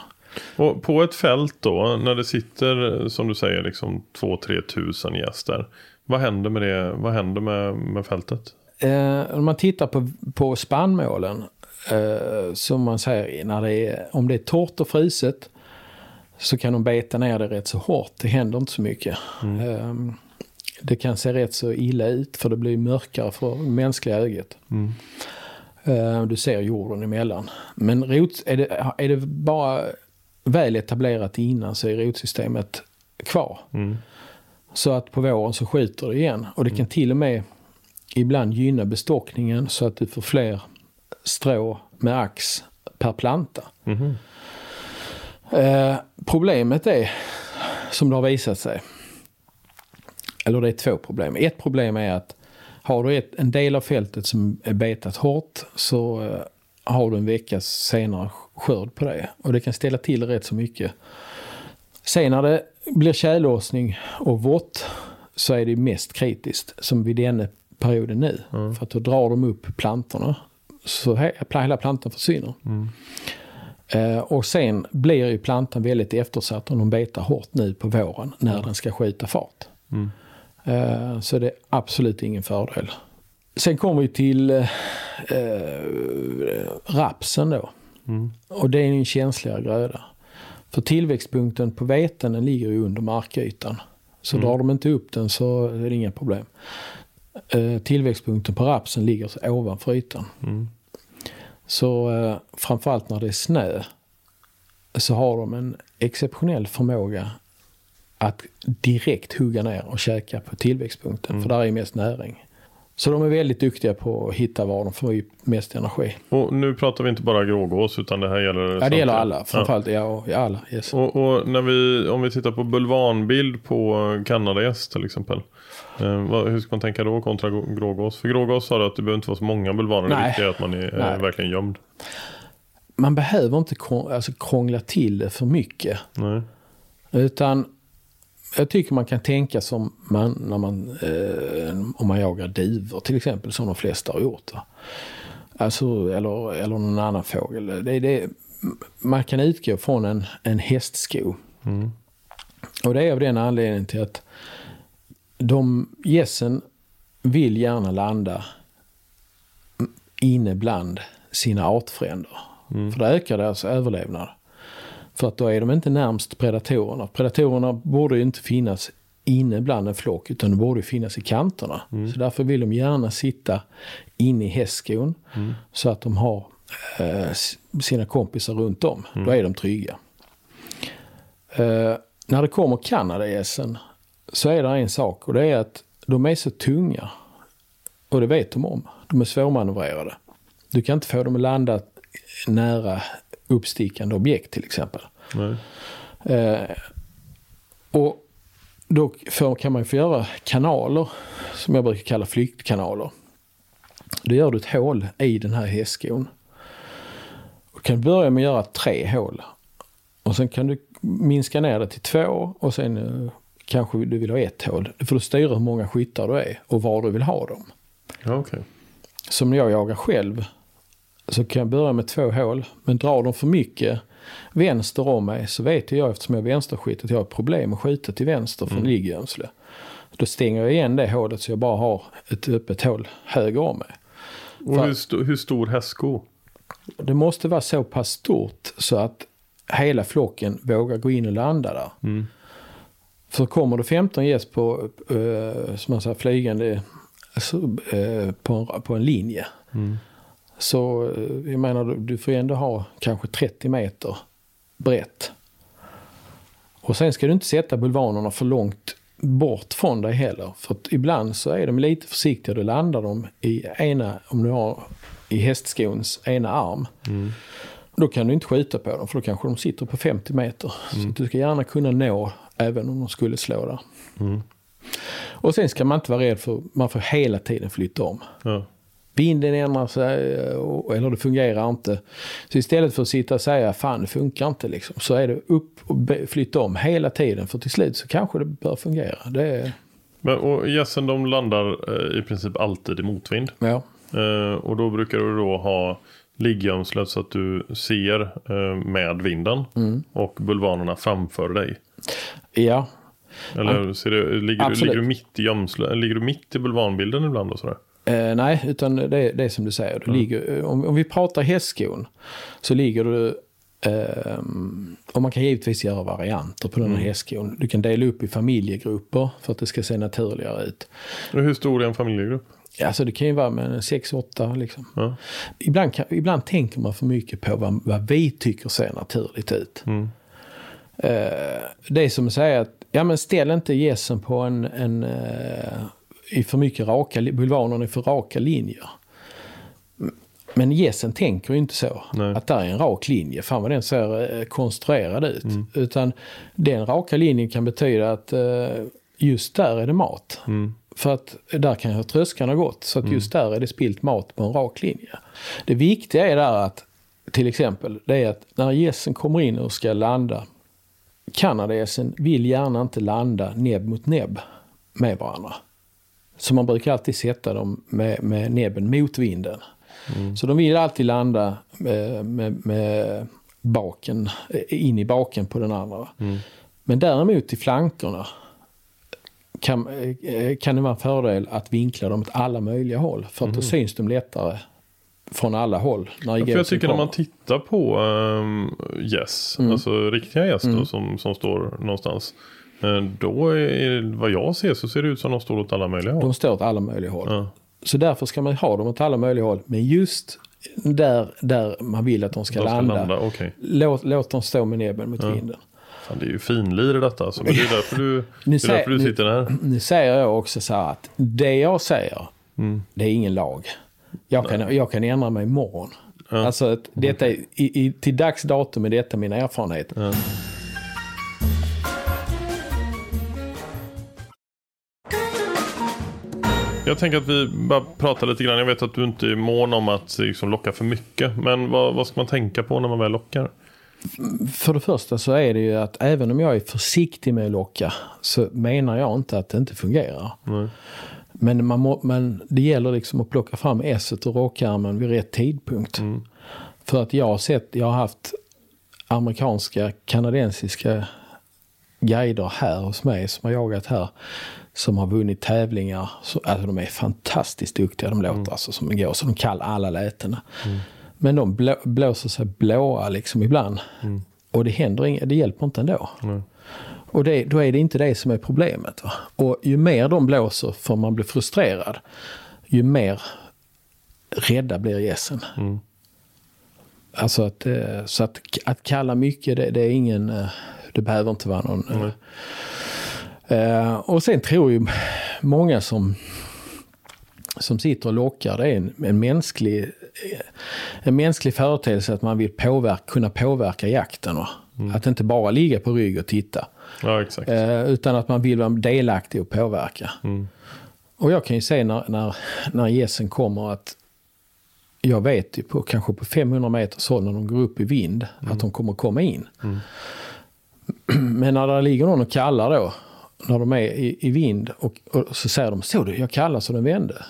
Och på ett fält då, när det sitter som du säger liksom 2-3 tusen gäster. Vad händer med det? Vad händer med, med fältet? Eh, om man tittar på, på spannmålen, eh, som man säger, när det är, om det är torrt och fruset så kan de beta ner det rätt så hårt. Det händer inte så mycket. Eh, det kan se rätt så illa ut för det blir mörkare för mänskliga ögat. Eh, du ser jorden emellan. Men rot, är, det, är det bara väl etablerat innan så är rotsystemet kvar. Så att på våren så skjuter det igen. Och det kan till och med ibland gynna bestockningen så att du får fler strå med ax per planta. Eh, problemet är, som det har visat sig, eller det är två problem. Ett problem är att har du ett, en del av fältet som är betat hårt så eh, har du en veckas senare skörd på det. Och det kan ställa till rätt så mycket. Sen när det blir tjällossning och vått så är det mest kritiskt som vid denna perioden nu. För att då drar de upp plantorna så he- hela plantan försvinner. Eh, och sen blir ju plantan väldigt eftersatt om de betar hårt nu på våren när den ska skjuta fart. Eh, så det är absolut ingen fördel. Sen kommer vi till eh, eh, rapsen då. Och det är en känsligare gröda. För tillväxtpunkten på veten den ligger ju under markytan. Så drar de inte upp den så är det inga problem. Eh, tillväxtpunkten på rapsen ligger så ovanför ytan. Så eh, framförallt när det är snö så har de en exceptionell förmåga att direkt hugga ner och käka på tillväxtpunkten. För där är mest näring. Så de är väldigt duktiga på att hitta var de får mest energi. Och nu pratar vi inte bara grågås utan det här gäller Ja, det gäller alla. Framförallt ja, ja alla. Yes. Och, och när vi, om vi tittar på bulvanbild på kanadagäss till exempel. Eh, hur ska man tänka då kontra grå- grågås? För grågås sa du att det behöver inte vara så många bulvaner. Det Nej. viktiga är att man är Nej. verkligen gömd. Man behöver inte alltså, krångla till det för mycket. Nej. Utan jag tycker man kan tänka som man, när man, eh, om man jagar duvor till exempel, som de flesta har gjort. Va? Alltså, eller, eller någon annan fågel. Det, det, man kan utgå från en, en hästsko. Mm. Och det är av den anledningen till att de gässen vill gärna landa inne bland sina artfränder. Mm. För det ökar deras överlevnad. För att då är de inte närmst predatorerna. Predatorerna borde ju inte finnas inne bland en flock utan de borde finnas i kanterna. Mm. Så därför vill de gärna sitta inne i hästskon mm. så att de har eh, sina kompisar runt om. Mm. Då är de trygga. Eh, när det kommer kanadagässen så är det en sak och det är att de är så tunga. Och det vet de om. De är svårmanövrerade. Du kan inte få dem att landa nära uppstickande objekt till exempel. Eh, och då får, kan man ju få göra kanaler som jag brukar kalla flyktkanaler. Då gör du ett hål i den här hästskon. Du kan börja med att göra tre hål. Och sen kan du minska ner det till två och sen eh, kanske du vill ha ett hål. Du får styra hur många skyttar du är och var du vill ha dem. Okay. Som när jag jagar själv så kan jag börja med två hål. Men drar de för mycket vänster om mig så vet jag eftersom jag är vänsterskytt att jag har problem att skjuta till vänster från mm. liggömsle. Då stänger jag igen det hålet så jag bara har ett öppet hål höger om mig. Och hur, st hur stor hästsko? Det måste vara så pass stort så att hela flocken vågar gå in och landa där. Mm. För kommer det 15 gäss på, uh, som man säger, flygande uh, på, en, på en linje. Mm. Så uh, jag menar, du får ju ändå ha kanske 30 meter brett. Och sen ska du inte sätta bulvanerna för långt bort från dig heller. För att ibland så är de lite försiktiga. Då landar de i ena, om du har i hästskons ena arm. Mm. Då kan du inte skjuta på dem för då kanske de sitter på 50 meter. Mm. Så du ska gärna kunna nå även om de skulle slå där. Mm. Och sen ska man inte vara rädd för, man får hela tiden flytta om. Ja. Vinden ändrar sig eller det fungerar inte. Så istället för att sitta och säga fan det funkar inte liksom. Så är det upp och flytta om hela tiden. För till slut så kanske det bör fungera. Det är... Men, och gässen de landar eh, i princip alltid i motvind. Ja. Eh, och då brukar du då ha liggömslet så att du ser eh, med vinden. Mm. Och bulvanerna framför dig. Ja. Eller ser det, ligger, du, ligger du mitt i gömslet? Ligger du mitt i bulvanbilden ibland och sådär? Eh, nej, utan det, det är som du säger. Du mm. ligger, om, om vi pratar hästskon så ligger du eh, och man kan givetvis göra varianter på den här mm. hästskon. Du kan dela upp i familjegrupper för att det ska se naturligare ut. Och hur stor är en familjegrupp? Alltså det kan ju vara med 6-8 liksom. Ja. Ibland, kan, ibland tänker man för mycket på vad, vad vi tycker ser naturligt ut. Mm. Uh, det är som att säga att ja, men ställ inte gässen på en, en uh, i för mycket raka, bulvanerna är för raka linjer. Men gässen tänker ju inte så. Nej. Att där är en rak linje. Fan vad den ser eh, konstruerad ut. Mm. Utan den raka linjen kan betyda att just där är det mat. Mm. För att där kan ha tröskarna gått. Så att mm. just där är det spilt mat på en rak linje. Det viktiga är där att till exempel, det är att när gässen kommer in och ska landa. Kanadagässen vill gärna inte landa näbb mot näbb med varandra. Så man brukar alltid sätta dem med, med näbben mot vinden. Mm. Så de vill alltid landa med, med, med, baken, in i baken på den andra. Mm. Men däremot i flankerna kan, eh, kan det vara en fördel att vinkla dem åt alla möjliga håll. För att mm. då syns de lättare från alla håll. När ja, för jag tycker när man tittar på um, yes, mm. alltså riktiga gäss mm. som, som står någonstans. Eh, då är, vad jag ser så ser det ut som de står åt alla möjliga håll. De står åt alla möjliga håll. Ja. Så därför ska man ha dem åt alla möjliga håll. Men just där, där man vill att de ska, de ska landa, landa okay. låt, låt dem stå med näbben mot ja. vinden. Fan, det är ju finlir i detta. Alltså. Men det är därför du, det är därför du sitter här. Nu, nu säger jag också så här att det jag säger, mm. det är ingen lag. Jag kan, jag kan ändra mig imorgon. Ja. Alltså, detta, i, i, till dags datum är detta min erfarenhet. Ja. Jag tänker att vi bara pratar lite grann. Jag vet att du inte är mån om att liksom, locka för mycket. Men vad, vad ska man tänka på när man väl lockar? För det första så är det ju att även om jag är försiktig med att locka så menar jag inte att det inte fungerar. Nej. Men, man må, men det gäller liksom att plocka fram esset och råkärmen vid rätt tidpunkt. För att jag har sett, jag har haft amerikanska, kanadensiska guider här hos mig som har jagat här. Som har vunnit tävlingar. Så, alltså de är fantastiskt duktiga. De låter alltså som går. Så de kan alla lätena. Men de blå, blåser sig blåa liksom ibland. Och det händer inget, det hjälper inte ändå. Och det, då är det inte det som är problemet. Va? Och ju mer de blåser för man blir frustrerad. Ju mer rädda blir gässen. Alltså att, eh, så att, att kalla mycket, det, det är ingen, eh, det behöver inte vara någon. eh, Eh, och sen tror ju många som, som sitter och lockar, det är en, en, mänsklig, en mänsklig företeelse att man vill påverka, kunna påverka jakten. Va? Att inte bara ligga på rygg och titta. Ja. Eh, utan att man vill vara delaktig och påverka. Och jag kan ju se när, när, när gässen kommer att jag vet ju på kanske på 500 meters håll när de går upp i vind att de kommer komma in. Men när det ligger någon och kallar då, när de är i, i vind och, och så säger de, såg du, jag kallar så den vände.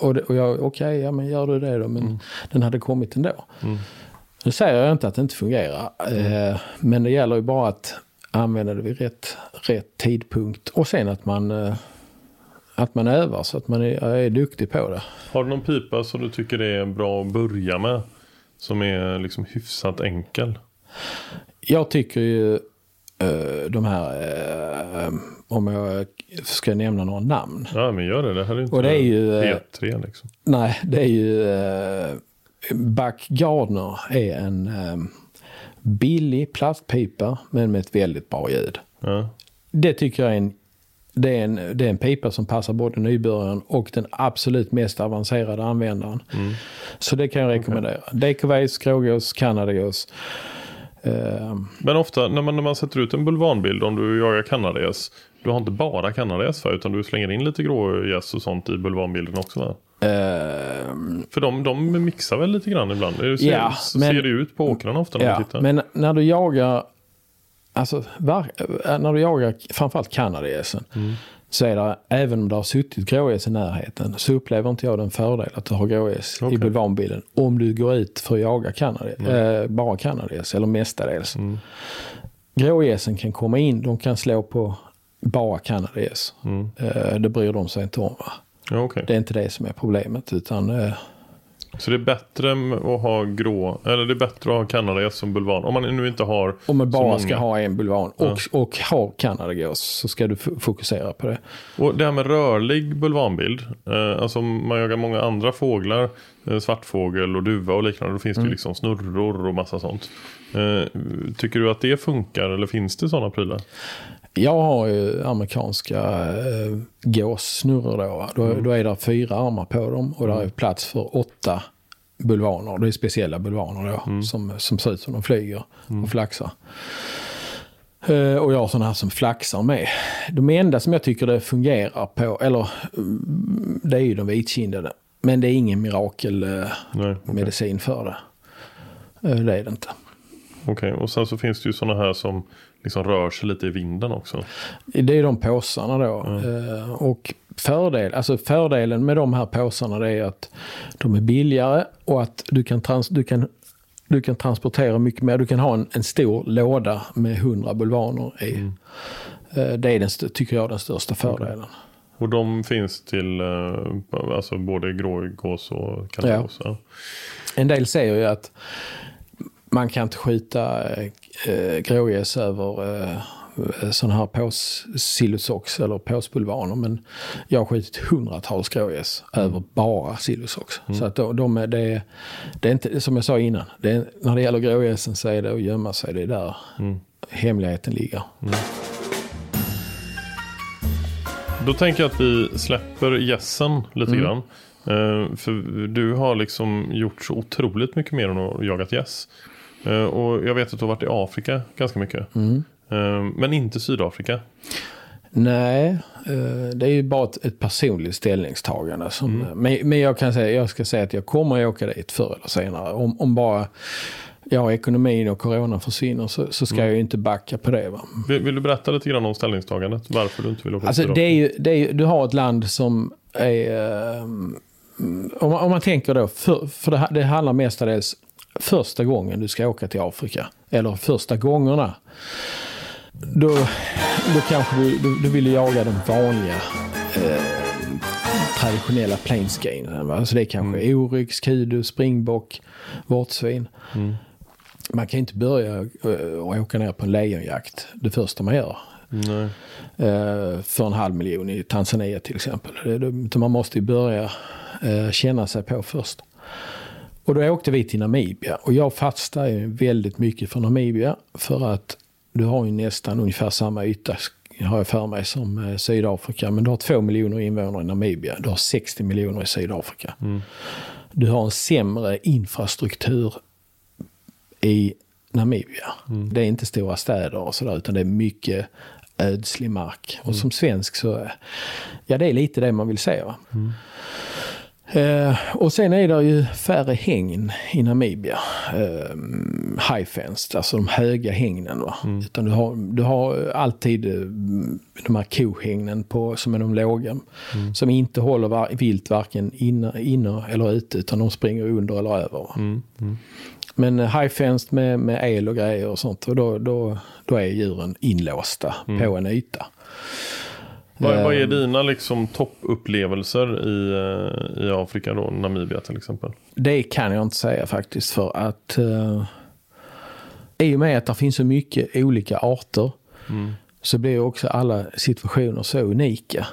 Och, det, och jag, okej, ja men gör du det då, men den hade kommit ändå. Nu säger jag inte att det inte fungerar, eh, men det gäller ju bara att använda det vid rätt, rätt tidpunkt och sen att man, eh, att man övar så att man är, är duktig på det. Har du någon pipa som du tycker är bra att börja med? Som är liksom hyfsat enkel? Jag tycker ju de här, eh, om jag ska nämna några namn. Ja, men gör det. Det här är inte Och det är ju, eh, P3 liksom. Nej, det är ju eh, Buck Gardner är en eh, billig plastpipa men med ett väldigt bra ljud. Ja. Det tycker jag är en, det är en, det är en pipa som passar både nybörjaren och den absolut mest avancerade användaren. Så det kan jag rekommendera. DKVs, grågås, kanadagås. Eh, Men ofta när man, när man sätter ut en bulvanbild om du jagar kanadagäss. Du har inte bara kanadagäss va? Utan du slänger in lite grågäss och sånt i bulvanbilden också va? eh, För de, de mixar väl lite grann ibland? Det ser, Ja, så men- ser det ut på åkrarna ofta när man Ja, tittar. men när du jagar, alltså var, när du jagar framförallt kanadagässen. Så är det, även om det har suttit grågäss i närheten, så upplever inte jag den fördel att du har grågäss Okej. i bulvanbilden. Om du går ut för att jaga kanadagäss, eh, bara kanadagäss, eller mestadels. Grågässen kan komma in, de kan slå på bara kanadagäss. Eh, det bryr de sig inte om. Va? Okej. Det är inte det som är problemet, utan eh, Så det är bättre att ha grå, eller det är bättre att ha kanadagäss som bulvan. Om man nu inte har Om man bara ska ha en bulvan och, och har kanadagås så ska du fokusera på det. Och det här med rörlig bulvanbild. Eh, alltså om man jagar många andra fåglar. Eh, svartfågel och duva och liknande. Då finns det ju liksom snurror och massa sånt. Eh, tycker du att det funkar eller finns det sådana prylar? Jag har ju amerikanska äh, gåssnurror då, då. Då är det fyra armar på dem och där är plats för åtta bulvaner. Det är speciella bulvaner då som, som ser ut som de flyger och flaxar. Eh, och jag har sådana här som flaxar med. De enda som jag tycker det fungerar på, eller mm, det är ju de vitkindade. Men det är ingen mirakelmedicin Nej, okej. för det. Eh, det är det inte. Okej, och sen så finns det ju sådana här som liksom rör sig lite i vinden också. Det är de påsarna då. Eh, och fördel, alltså fördelen med de här påsarna det är att de är billigare och att du kan, trans, du kan, du kan transportera mycket mer. Du kan ha en, en stor låda med 100 bulvaner i. Eh, det är den, tycker jag den största fördelen. Och de finns till eh, alltså både grågås och kanadagås. Ja. En del säger ju att man kan inte skjuta eh, grågäss över eh, sådana här pås-sillosox eller påsbulvaner. Men jag har skjutit hundratals grågäss över bara sillosox. Så att de, de är, det, är- det är inte, som jag sa innan, det är, när det gäller grågässen så är det att gömma sig. Det är där hemligheten ligger. Då tänker jag att vi släpper gässen lite Mm. grann. Eh, för du har liksom gjort så otroligt mycket mer än att jagat gäss. Eh, och jag vet att du har varit i Afrika ganska mycket. Mm. Eh, men inte Sydafrika. Nej, eh, det är ju bara ett, personligt ställningstagande. Som, men, men jag kan säga, jag ska säga att jag kommer att åka dit förr eller senare. Om, om bara ja, ekonomin och corona försvinner så, så ska jag ju inte backa på det. Va? Vill, vill du berätta lite grann om ställningstagandet? Varför du inte vill åka Alltså till det är ju, det är ju, du har ett land som är... eh, om, man, om man tänker då, för, för det, det handlar mestadels första gången du ska åka till Afrika. Eller första gångerna. Då, då kanske du, du, du vill jaga de vanliga eh, traditionella planesgainen. Alltså det är kanske Mm. oryx, kudu, springbock, vårtsvin. Man kan inte börja eh, och åka ner på en lejonjakt det första man gör. Nej. Eh, för en halv miljon i Tanzania till exempel. Man måste ju börja känna sig på först. Och då åkte vi till Namibia och jag fastnade ju väldigt mycket för Namibia för att du har ju nästan ungefär samma yta har jag för mig som eh, Sydafrika. Men du har två miljoner invånare i Namibia. Du har 60 miljoner i Sydafrika. Du har en sämre infrastruktur i Namibia. Det är inte stora städer och sådär utan det är mycket ödslig mark. Och som svensk så, ja det är lite det man vill se. Va? Eh, och sen är det ju färre hägn i Namibia. Eh, high fenced, alltså de höga hägnen. Va? Utan du har, du har alltid eh, de här kohägnen på, som är de låga. Som inte håller var, vilt varken inne, inne eller ute utan de springer under eller över. Va? Men eh, high fenced med, med el och grejer och sånt, och då, då, då är djuren inlåsta på en yta. Vad, vad är Ehm. dina liksom, toppupplevelser i, eh, i Afrika då? Namibia till exempel. Det kan jag inte säga faktiskt för att uh, i och med att det finns så mycket olika arter så blir också alla situationer så unika.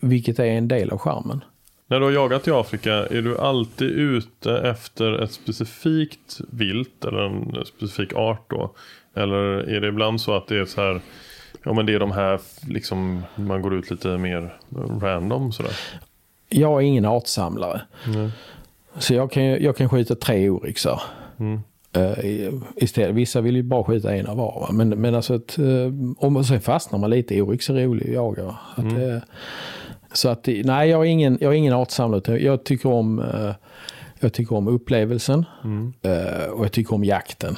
Vilket är en del av charmen. När du har jagat i Afrika, är du alltid ute efter ett specifikt vilt eller en specifik art då? Eller är det ibland så att det är så här, ja men det är de här, liksom, man går ut lite mer random sådär? Jag är ingen artsamlare. Så jag kan, jag kan skjuta tre oryxar. Eh, i- istället. Vissa vill ju bara skjuta en av var. va. Men, men alltså att, uh, om, sen fastnar man lite. Oryx är rolig att jaga. Att, eh, så att, nej, jag är ingen, jag är ingen artsamlare. Jag tycker om, eh, jag tycker om upplevelsen eh, och jag tycker om jakten.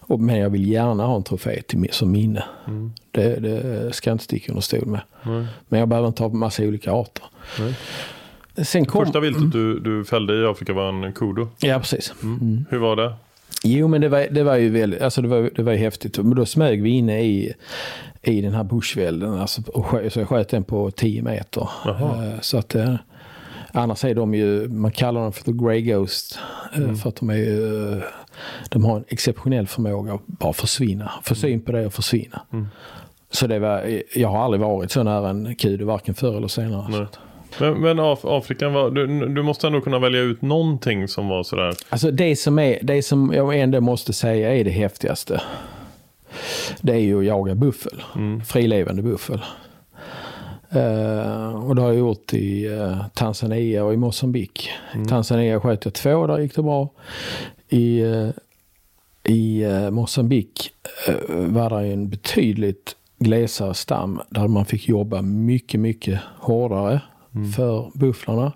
Och, men jag vill gärna ha en trofé till, som minne. Det, det ska jag inte sticka under stol med. Men jag behöver inte ha massa olika arter. Sen kom, Första viltet du, du fällde i Afrika var en kudu. Ja, precis. Hur var det? Jo, men det var, det var ju väldigt, alltså det var, det var ju häftigt. Men då smög vi inne i, i den här bushvälden. Alltså, och skö, så jag sköt den på 10 meter. Jaha. Eh, Så att, eh, annars är de ju, man kallar dem för the grey ghost. eh, För att de är eh, de har en exceptionell förmåga att bara försvinna. Få syn på det och försvinna. Så det var, jag har aldrig varit så nära en kudu, varken förr eller senare. Men, men Af Afrika, var, du, du måste ändå kunna välja ut någonting som var sådär. Alltså det som, är, det som jag ändå måste säga är det häftigaste. Det är ju att jaga buffel. Frilevande buffel. Eh, och det har jag gjort i eh, Tanzania och i Mosambik. I Tanzania sköt jag två, där gick det bra. I, uh, i uh, Mosambik uh, var det en betydligt glesare stam där man fick jobba mycket, mycket hårdare för bufflarna.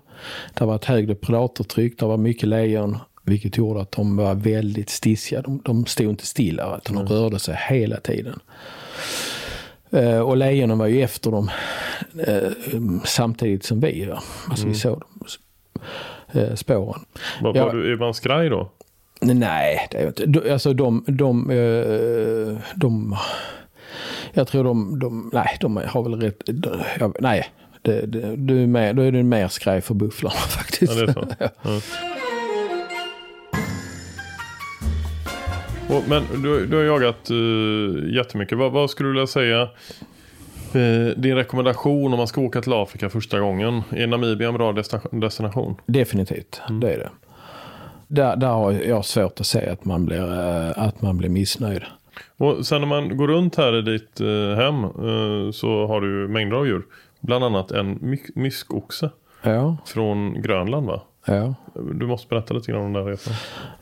Det var ett högre predatortryck, det var mycket lejon vilket gjorde att de var väldigt stissiga. De, de stod inte stilla utan de rörde sig hela tiden. Eh, och lejonen var ju efter dem eh, samtidigt som vi. Va? Alltså vi såg dem, eh, spåren. Var, Ja. var du, är man skraj då? Nej, det är inte. De- Alltså de, de, eh, de jag tror de, de, nej, de har väl rätt, de, jag, nej, det, det, du är mer, då är det mer skraj för bufflarna faktiskt. Ja, det är så. Ja. Och, men du, du har jagat uh, jättemycket. Vad, vad skulle du vilja säga? eh, din rekommendation om man ska åka till Afrika första gången. Är Namibia en bra destination? Definitivt, det är det. Där, där har jag svårt att säga att man blir, eh, att man blir missnöjd. Och sen när man går runt här i ditt hem så har du mängder av djur. Bland annat en my- myskoxe Ja, från Grönland va? ja. Du måste berätta lite grann om den där resan.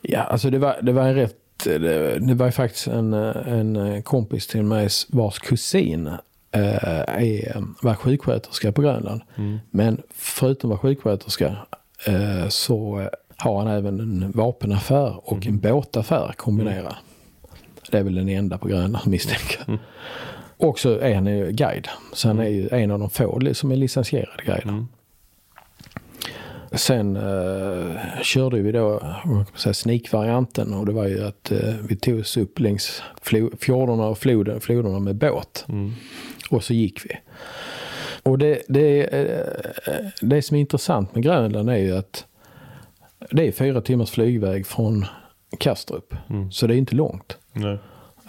Ja, alltså det var, det var en rätt... Det, det var faktiskt en, en kompis till mig vars kusin eh, är, var sjuksköterska på Grönland. Men förutom att vara sjuksköterska eh, så har han även en vapenaffär och en båtaffär kombinerad. Det är väl den enda på Grönland misstänker Och så är han ju guide. Så han är ju en av de få som är licensierade guider. Sen eh, körde vi då säga, sneak-varianten och det var ju att eh, vi tog oss upp längs fjordarna och floden, floderna med båt. Och så gick vi. Och det, det, eh, det som är intressant med Grönland är ju att det är fyra timmars flygväg från Kastrup. Så det är inte långt. Nej.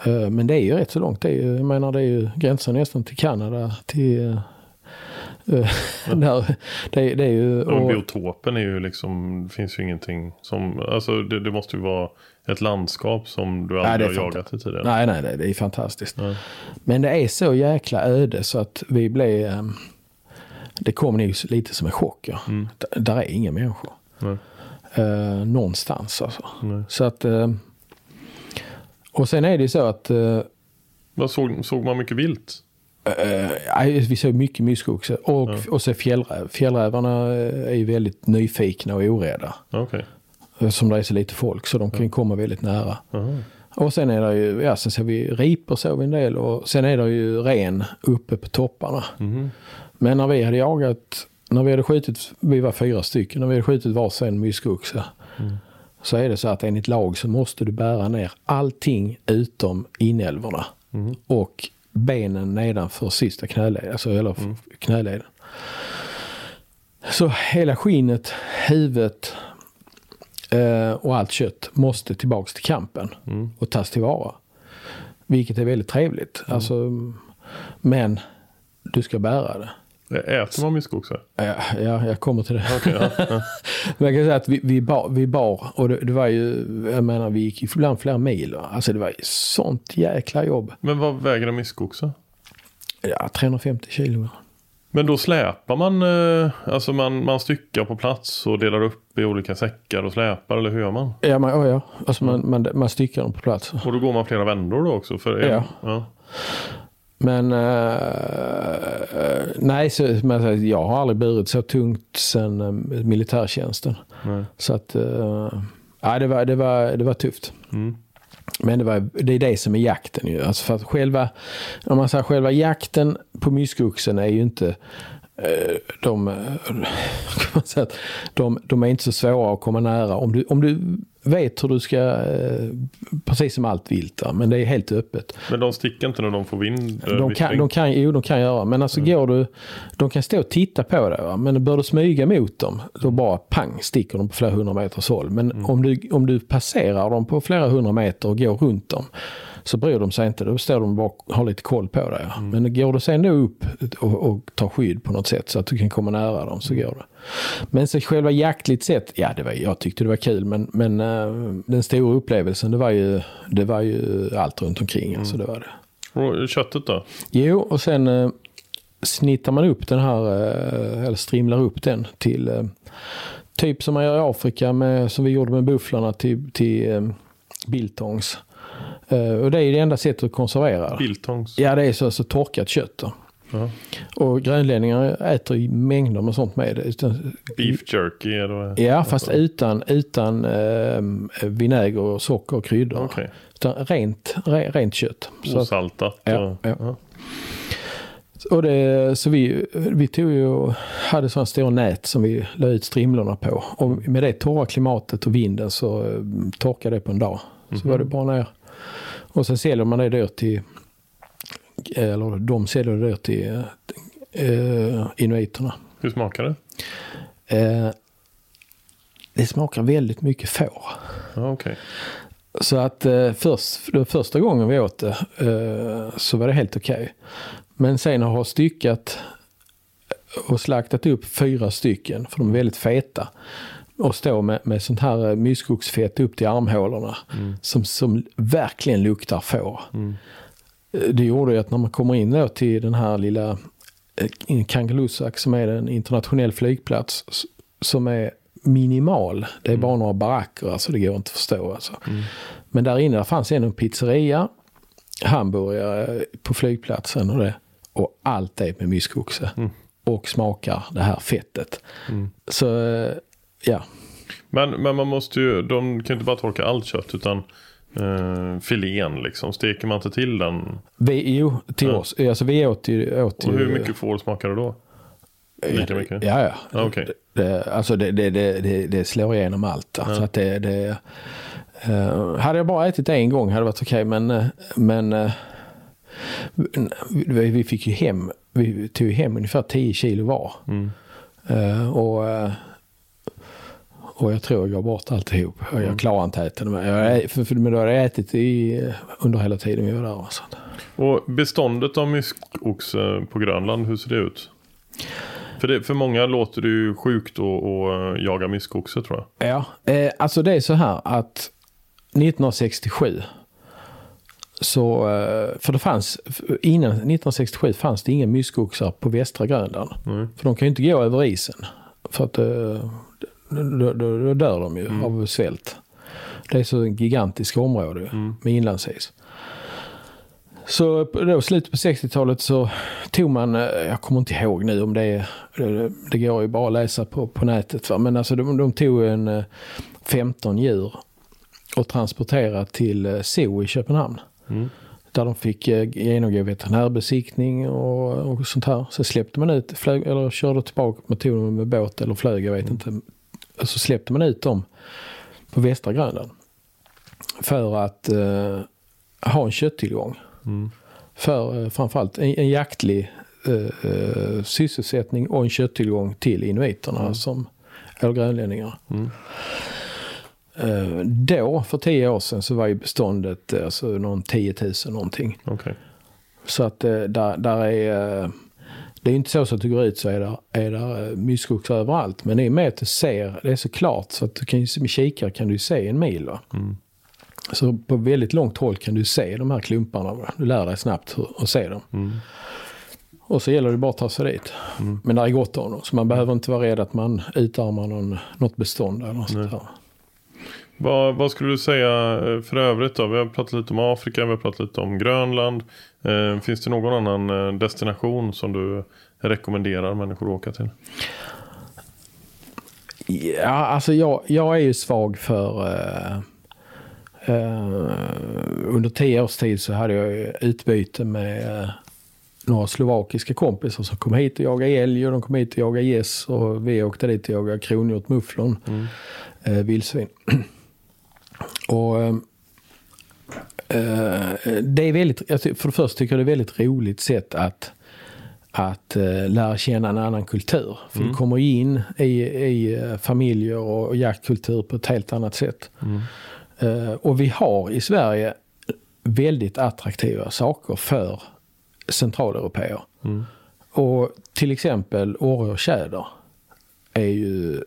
Eh, Men det är ju rätt så långt. Det är ju, jag menar det är ju gränsen nästan till Kanada. Till, eh, där, det, det är ju, Och och, biotopen är ju liksom, det finns ju ingenting som, alltså det, det måste ju vara ett landskap som du aldrig det har jagat i tidigare. nej, nej, det, det är fantastiskt. Nej. Men det är så jäkla öde så att vi blev... eh, Det kom nog lite som en chock. Ja. D- där är inga människor. Nej. Eh, någonstans alltså. Nej. Så att... Eh, och sen är det ju så att... Eh, såg, såg man mycket vilt? Eh, nej, vi såg mycket myskoxe och, och så fjällräv. Fjällrävarna eh, är ju väldigt nyfikna och orädda. Okej. Eftersom det är så lite folk så de kan komma väldigt nära. Aha. Och sen är det ju, ja sen ser vi ripor såg vi en del och sen är det ju ren uppe på topparna. Men när vi hade jagat, när vi hade skjutit, vi var fyra stycken, när vi hade skjutit varsin myskoxe. Så är det så att enligt lag så måste du bära ner allting utom inälvorna. Och benen nedanför sista knäleden, alltså eller knäleden. Så hela skinnet, huvudet eh, och allt kött måste tillbaks till kampen och tas tillvara. Vilket är väldigt trevligt. Alltså, men du ska bära det. Äter man myskoxe? Ja, ja, jag kommer till det. Okej, ja, ja. Men jag kan säga att vi, vi, bar, vi bar och det, det var ju, jag menar vi gick ibland flera mil. Alltså det var ju sånt jäkla jobb. Men vad väger en myskoxe? Ja, 350 kilo. Men då släpar man, eh, alltså man, man styckar på plats och delar upp i olika säckar och släpar eller hur gör man? Ja, man, oh ja. Alltså man, man, man styckar dem på plats. Och då går man flera vändor då också? För Ja. ja. Men eh, nej, så, men jag har aldrig burit så tungt sen uh, militärtjänsten. Nej. Så att, uh, ja, det, var, det, var, det var tufft. Men det, var, det är det som är jakten ju. Alltså för att själva, om man säger själva jakten på myskoxen är ju inte eh, de, eh, säga att de, de är inte så svåra att komma nära. Om du, om du vet hur du ska, eh, precis som allt vilt, men det är helt öppet. Men de sticker inte när de får vind? eh, De kan, de kan, jo, de kan göra. Men alltså går du, de kan stå och titta på. Va? Men bör du smyga mot dem, då bara pang sticker de på flera hundra meters håll. Men om, du, om du passerar dem på flera hundra meter och går runt dem, så bryr de sig inte. Då står de bara har lite koll på det. Ja. Men går du sen då upp och, och tar skydd på något sätt så att du kan komma nära dem så går det. Men så själva jaktligt sett, ja det var, jag tyckte det var kul men, men eh, den stora upplevelsen det var ju, det var ju allt runt omkring. Alltså, det var det. Och köttet då? Jo, och sen eh, snittar man upp den här, eh, eller strimlar upp den till eh, typ som man gör i Afrika, med, som vi gjorde med bufflarna till, till biltongs. Eh, och det är det enda sättet att konservera det. Biltongs? Ja, det är så, så torkat kött. Ja. Och grönlänningar äter ju mängder med sånt med. Utan- Beef jerky? Eller? Ja, fast utan, utan eh, vinäger, och socker och kryddor. Okej. Utan rent, re, rent kött. Osaltat? Ja, och, ja. Och det, så vi, vi tog ju och hade sådana stora nät som vi la ut strimlorna på. Och med det torra klimatet och vinden så eh, torkade det på en dag. Så var det bara ner. Och sen säljer man det då till, eller de säljer det då till eh, inuiterna. Hur smakar det? Eh, det smakar väldigt mycket får. Ja, okej. Så att eh, först, den första gången vi åt det eh, så var det helt okej. Men sen har jag styckat och slaktat upp fyra stycken, för de är väldigt feta. Och stå med, med sånt här eh, myskoksfett upp till armhålorna som, som verkligen luktar får. Eh, Det gjorde ju att när man kommer in då till den här lilla eh, Kangerlussuaq som är en internationell flygplats som är minimal. Det är bara några baracker, alltså det går inte att förstå. Alltså. Men där inne där fanns en pizzeria, hamburgare på flygplatsen och det. Och allt det med myskoxe. Och smakar det här fettet. Så eh, ja, Men, men man måste ju, de kan ju inte bara torka allt kött utan eh, filén liksom. Steker man inte till den? Vi, jo, till Ja. oss. Alltså vi åt ju... Åt Och hur mycket får smakar det då? Lika mycket? Ja, ja. Ja, okej. Det, alltså det, det, det, det, slår igenom allt. Alltså att det, det, eh, hade jag bara ätit det en gång hade det varit okej. men eh, men eh, vi, vi fick ju hem, vi tog hem ungefär 10 kilo var. Mm. Eh, och, eh, och jag tror jag gav bort alltihop. Och Mm. Jag klarade inte att äta det. Men, jag, för, för, men då hade jag ätit i, under hela tiden vi var där. Så. att- Och beståndet av myskoxe på Grönland, hur ser det ut? För, det, för många låter det ju sjukt att att jaga myskoxe tror jag. Ja, eh, alltså det är så här att 1967 så, eh, för det fanns, innan 1967 fanns det inga myskoxar på västra Grönland. Mm. För de kan ju inte gå över isen. För att eh, då, då, då dör de ju av svält. Det är så ett gigantiskt område ju, med inlandsis. Så då, slutet på 60-talet så tog man, eh, jag kommer inte ihåg nu om det är, det, går ju bara att läsa på, på nätet. Va? Men alltså de, de tog en eh, 15 djur och transporterade till eh, Zoo i Köpenhamn. Mm. Där de fick eh, genomgå veterinärbesiktning och, och sånt här. Så släppte man ut, flög, eller körde tillbaka med tog dem med båt eller flög, jag vet inte. Så släppte man ut dem på västra Grönland. För att eh, ha en kötttillgång. Mm. För eh, framförallt en, en jaktlig eh, eh, sysselsättning och en kötttillgång till inuiterna som, eller grönlänningar. Mm. Eh, då, för tio år sedan, så var ju beståndet eh, alltså någon 10 000 någonting. Okej. Så att eh, där, där är... eh, Det är inte så, så att du går ut så är där, är där eh, myskoxar överallt. Men det är med att du ser, det är så klart så att du kan ju, med kikare kan du se en mil. Mm. Så på väldigt långt håll kan du se de här klumparna. Va? Du lär dig snabbt att se dem. Mm. Och så gäller det bara att ta sig dit. Men det är gott om dem. Så man behöver inte vara rädd att man utarmar någon, något bestånd eller något sånt. Vad, vad skulle du säga eh, för övrigt då? Vi har pratat lite om Afrika, vi har pratat lite om Grönland. Eh, finns det någon annan eh, destination som du rekommenderar människor att åka till? Ja, alltså jag, jag är ju svag för... eh, eh, under tio års tid så hade jag utbyte med eh, några slovakiska kompisar som kom hit och jagade älg och de kom hit och jagade gäss och vi åkte dit och jagade kronhjort, mufflon, eh, vildsvin. och eh, eh, det är väldigt, för det första tycker jag det är väldigt roligt sätt att att eh, lära känna en annan kultur. För du kommer in i, i eh, familjer och, jaktkultur på ett helt annat sätt. Eh, och vi har i Sverige väldigt attraktiva saker för centraleuropeer. Och till exempel Åre och tjäder är ju...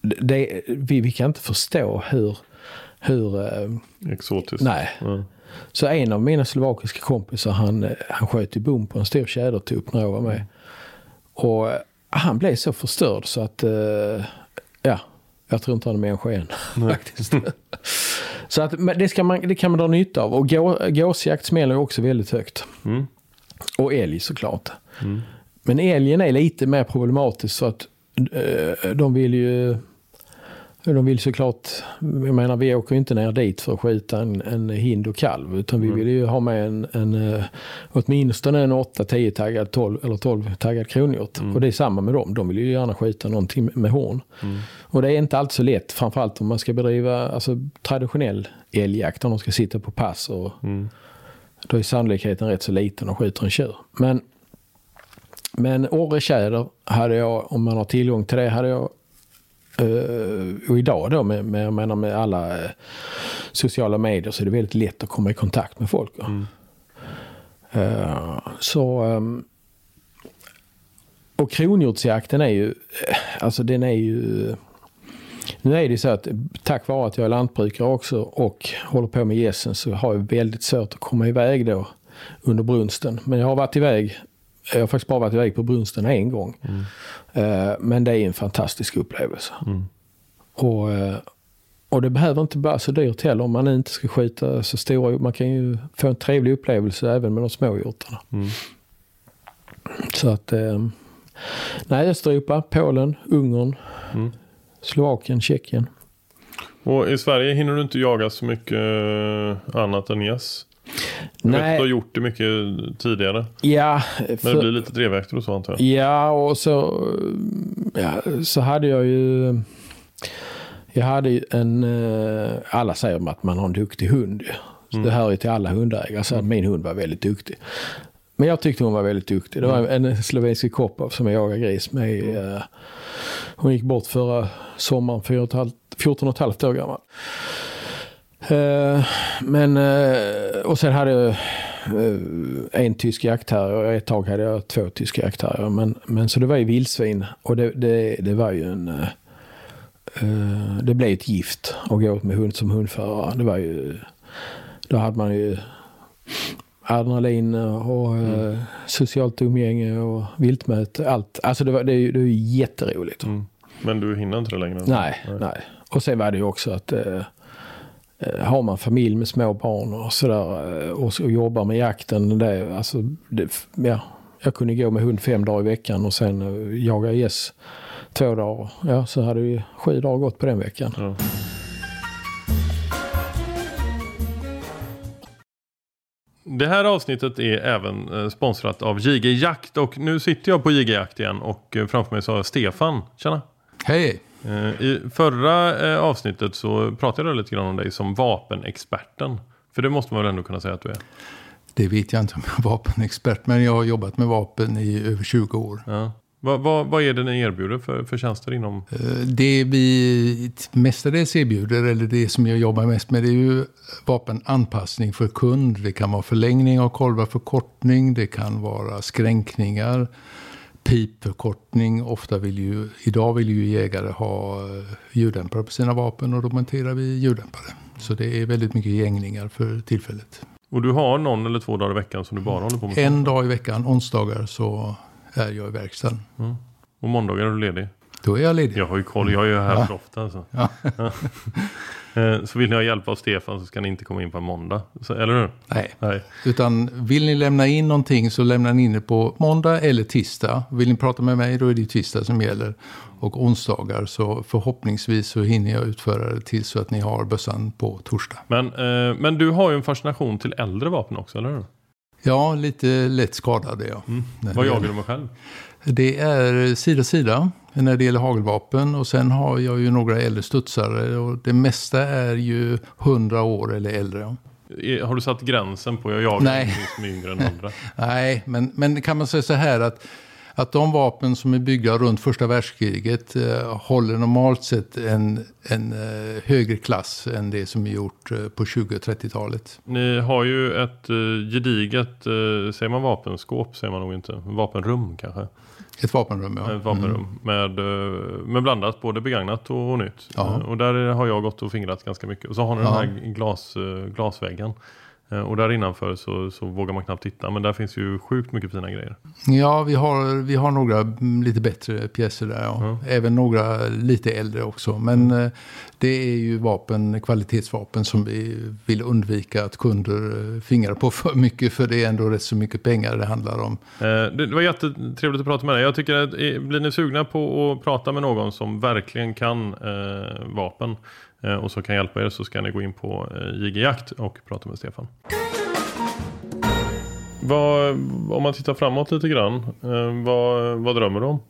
Det, vi, vi kan inte förstå hur... hur eh, Exotiskt? nej. Ja. Så en av mina slovakiska kompisar han, eh, han sköt i bom på en stor tjädertupp när jag var med. Och eh, han blev så förstörd så att, ja, jag tror inte han är människa än. faktiskt. så att, men det, man, det kan man dra nytta av. Och gå, gåsjakt smäller också väldigt högt. Mm. Och älg såklart. Men älgen är lite mer problematisk så att de vill ju de vill såklart, jag menar vi åker ju inte ner dit för att skjuta en, en hind och kalv utan vi vill ju ha med en, en eh, åtminstone en 8-10 taggad 12 eller 12 taggad kronhjort. Och det är samma med dem, de vill ju gärna skjuta någonting med, horn. Och det är inte alltid så lätt, framförallt om man ska bedriva alltså, traditionell älgjakt, om de ska sitta på pass och då är sannolikheten rätt så liten och skjuter en tjur. Men, men Orre tjäder hade jag, om man har tillgång till det, hade jag eh, och idag då med, med, menar med alla eh, sociala medier så är det väldigt lätt att komma i kontakt med folk. va. Eh, så ehm, och kronhjortsjakten är ju, eh, alltså den är ju nu är det så att tack vare att jag är lantbrukare också och håller på med gässen så har jag väldigt svårt att komma iväg då under brunsten. Men jag har varit iväg, jag har faktiskt bara varit iväg på brunsten en gång. Eh, Men det är en fantastisk upplevelse. Och, eh, och det behöver inte vara så dyrt heller om man inte ska skjuta så stora. Man kan ju få en trevlig upplevelse även med de små hjortarna. Så att, eh, nej Östeuropa, Polen, Ungern. Slovakien, Tjeckien. Och i Sverige hinner du inte jaga så mycket eh, annat än gäss? Jag vet att du har gjort det mycket tidigare. Ja. Men det blir lite drevjakter och så antar jag. Ja, och så, ja, så hade jag ju... Jag hade en... eh, Alla säger att man har en duktig hund. Så Det hör ju till alla hundägare. Så att min hund var väldigt duktig. Men jag tyckte hon var väldigt duktig. Det var en slovensk kopov som jag jagade gris med. eh, Hon gick bort förra sommaren, 14 och ett halvt år gammal. Eh, Men, och sen hade jag en tysk jaktterrier och ett tag hade jag två tyska jaktterrier. Men, men så det var ju vildsvin och det, det, det var ju en... eh, Det blev ett gift att gå med hund som hundförare. Det var ju... Då hade man ju adrenalin och eh, socialt umgänge och viltmöte. Allt. Alltså det, var, det, är ju- det är ju jätteroligt. Mm. Men du hinner inte det längre? alltså? Nej, nej. Och sen var det ju också att eh, eh, har man familj med små barn och sådär och, och jobbar med jakten. Det, alltså, det, ja, jag kunde gå med hund fem dagar i veckan och sen jaga gäss två dagar. Ja, så hade vi sju dagar gått på den veckan. Ja. Det här avsnittet är även eh, sponsrat av JG Jakt och nu sitter jag på JG Jakt igen och eh, framför mig så har jag Stefan. Tjena! Hej! Eh, I förra avsnittet så pratade jag lite grann om dig som vapenexperten. För det måste man väl ändå kunna säga att du är? Det vet jag inte om jag är vapenexpert, men jag har jobbat med vapen i över 20 år. Ja. Vad, vad, vad är det ni erbjuder för, för tjänster inom... Eh, Det vi mestadels erbjuder, eller det som jag jobbar mest med, det är ju vapenanpassning för kund. Det kan vara förlängning av kolvar, förkortning, det kan vara skränkningar, pipförkortning. Ofta vill ju, idag vill ju jägare ha eh, ljuddämpare på sina vapen och då monterar vi ljuddämpare. Så det är väldigt mycket gängningar för tillfället. Och du har någon eller två dagar i veckan som du bara håller på med? En dag i veckan, onsdagar, så är jag i verkstaden. Och måndagar är du ledig? Då är jag ledig. Jag har ju koll, jag är ju här för ofta. Alltså. Ja. Eh, Så vill ni ha hjälp av Stefan så ska ni inte komma in på en måndag. Så, eller hur? Nej. Nej. Utan vill ni lämna in någonting så lämnar ni in det på måndag eller tisdag. Vill ni prata med mig då är det tisdag som gäller. Och onsdagar så förhoppningsvis så hinner jag utföra det till så att ni har bössan på torsdag. Men, eh, men du har ju en fascination till äldre vapen också, eller hur? Ja, lite lätt skadad är jag. När Vad jagar du med själv? Det är sida sida när det gäller hagelvapen. Och sen har jag ju några äldre studsare. Och det mesta är ju 100 år eller äldre. Har du satt gränsen på jag jagar Nej. ingenting som är yngre än andra? Nej, men, men kan man säga så här att, att de vapen som är byggda runt första världskriget eh, håller normalt sett en, en eh, högre klass än det som är gjort eh, på 20 och 30-talet. Ni har ju ett uh, gediget, uh, säger man vapenskåp, säger man nog inte. Vapenrum kanske. Ett vapenrum, ja. Ett vapenrum med, eh, med blandat både begagnat och, och nytt. Ja. Eh, Och där har jag gått och fingrat ganska mycket. Och så har ni Ja. den här glas, eh, glasväggen. Eh, Och där innanför så, så vågar man knappt titta. Men där finns ju sjukt mycket fina grejer. Ja, vi har, vi har några mm, lite bättre pjäser där. Ja. Även några lite äldre också. Men eh, det är ju vapen, kvalitetsvapen som vi vill undvika att kunder eh, fingrar på för mycket. För det är ändå rätt så mycket pengar det handlar om. Det, var jättetrevligt att prata med dig. Jag tycker att blir ni sugna på att prata med någon som verkligen kan eh, vapen och som kan hjälpa er så ska ni gå in på eh, JG Jakt och prata med Stefan. Vad, om man tittar framåt lite grann, eh, vad, vad drömmer du om?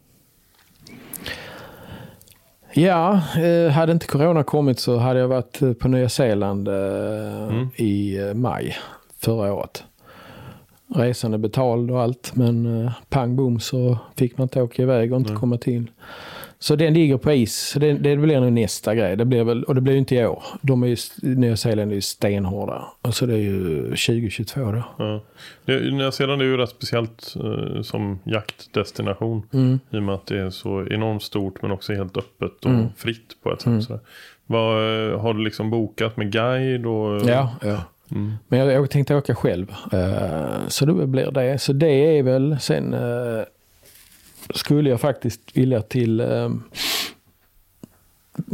Ja, eh, hade inte corona kommit så hade jag varit eh, på Nya Zeeland eh, i eh, maj förra året. Resan är betald och allt men eh, pang bom så fick man inte åka iväg och inte komma till. Så den ligger på is. Det, det blir nog nästa grej. Det blir väl, och det blir ju inte i år. De är ju, Nya Zeeland är ju stenhårda. Och så det är ju 2022 då. Ja. Det- Nya Zeeland är ju rätt speciellt eh, som jaktdestination. Mm. I och med att det är så enormt stort men också helt öppet och fritt på ett sätt. sådär. Vad, eh, har du liksom bokat med guide? Och, Ja, ja. Men jag, jag tänkte åka själv. Eh, så då blir det. Så det är väl sen eh, skulle jag faktiskt vilja till, eh,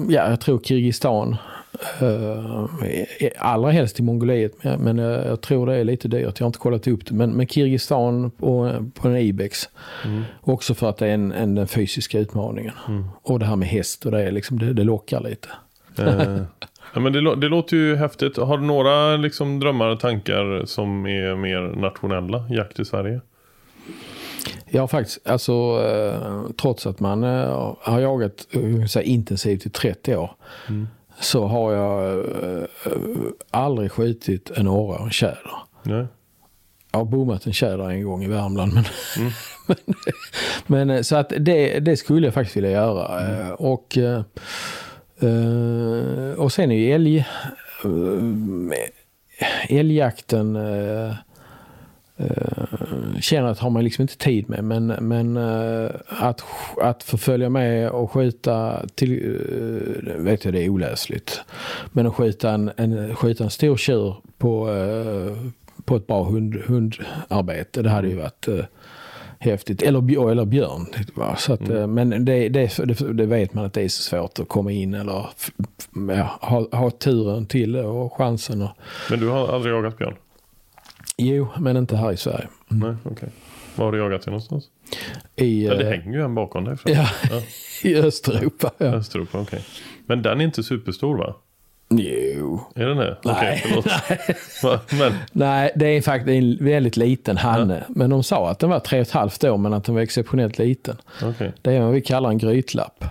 ja jag tror Kirgizistan. Uh, allra helst i Mongoliet, men, jag, jag, tror det är lite dyrt. Jag har inte kollat upp det. Men, men Kirgizistan på, på en Ibex. Mm. Också för att det är en, en, den fysiska utmaningen. Mm. Och det här med häst och det, är liksom, det, det lockar lite. Uh. Ja, men det, det, låter ju häftigt. Har du några liksom, drömmar och tankar som är mer nationella? Jakt i Sverige? Ja, faktiskt. Alltså, eh, trots att man eh, har jagat så intensivt i 30 år mm. så har jag eh, aldrig skjutit en orre och en tjäder. Nej. Jag har bommat en tjäder en gång i Värmland. Men, mm. men, men, så att det, det skulle jag faktiskt vilja göra. Mm. Och, och sen är ju älg, älgjakten Uh, känner att har man liksom inte tid med. Men, men uh, att, att förfölja med och skjuta, till, uh, vet jag det är olösligt. Men att skjuta en, en, skjuta en stor tjur på, på ett bra hund, hundarbete, det hade ju varit häftigt. Eller, eller björn. Så att, mm. Men det, det, det, vet man att det är så svårt att komma in eller ja, ha, ha turen till och chansen. Och... Men du har aldrig jagat björn? Jo, men inte här i Sverige. Mm. Nej, okej. Okay. Var har du jagat till någonstans? I, ja, det eh, hänger ju en bakom dig. Ja, ja, i Östeuropa. Ja. Östeuropa, okej. Okay. Men den är inte superstor va? Jo. Är den det? Nej. Okay, nej. men. nej, det är faktiskt en väldigt liten hanne. Ja. Men de sa att den var tre och ett halvt år men att den var exceptionellt liten. Okay. Det är vad vi kallar en grytlapp.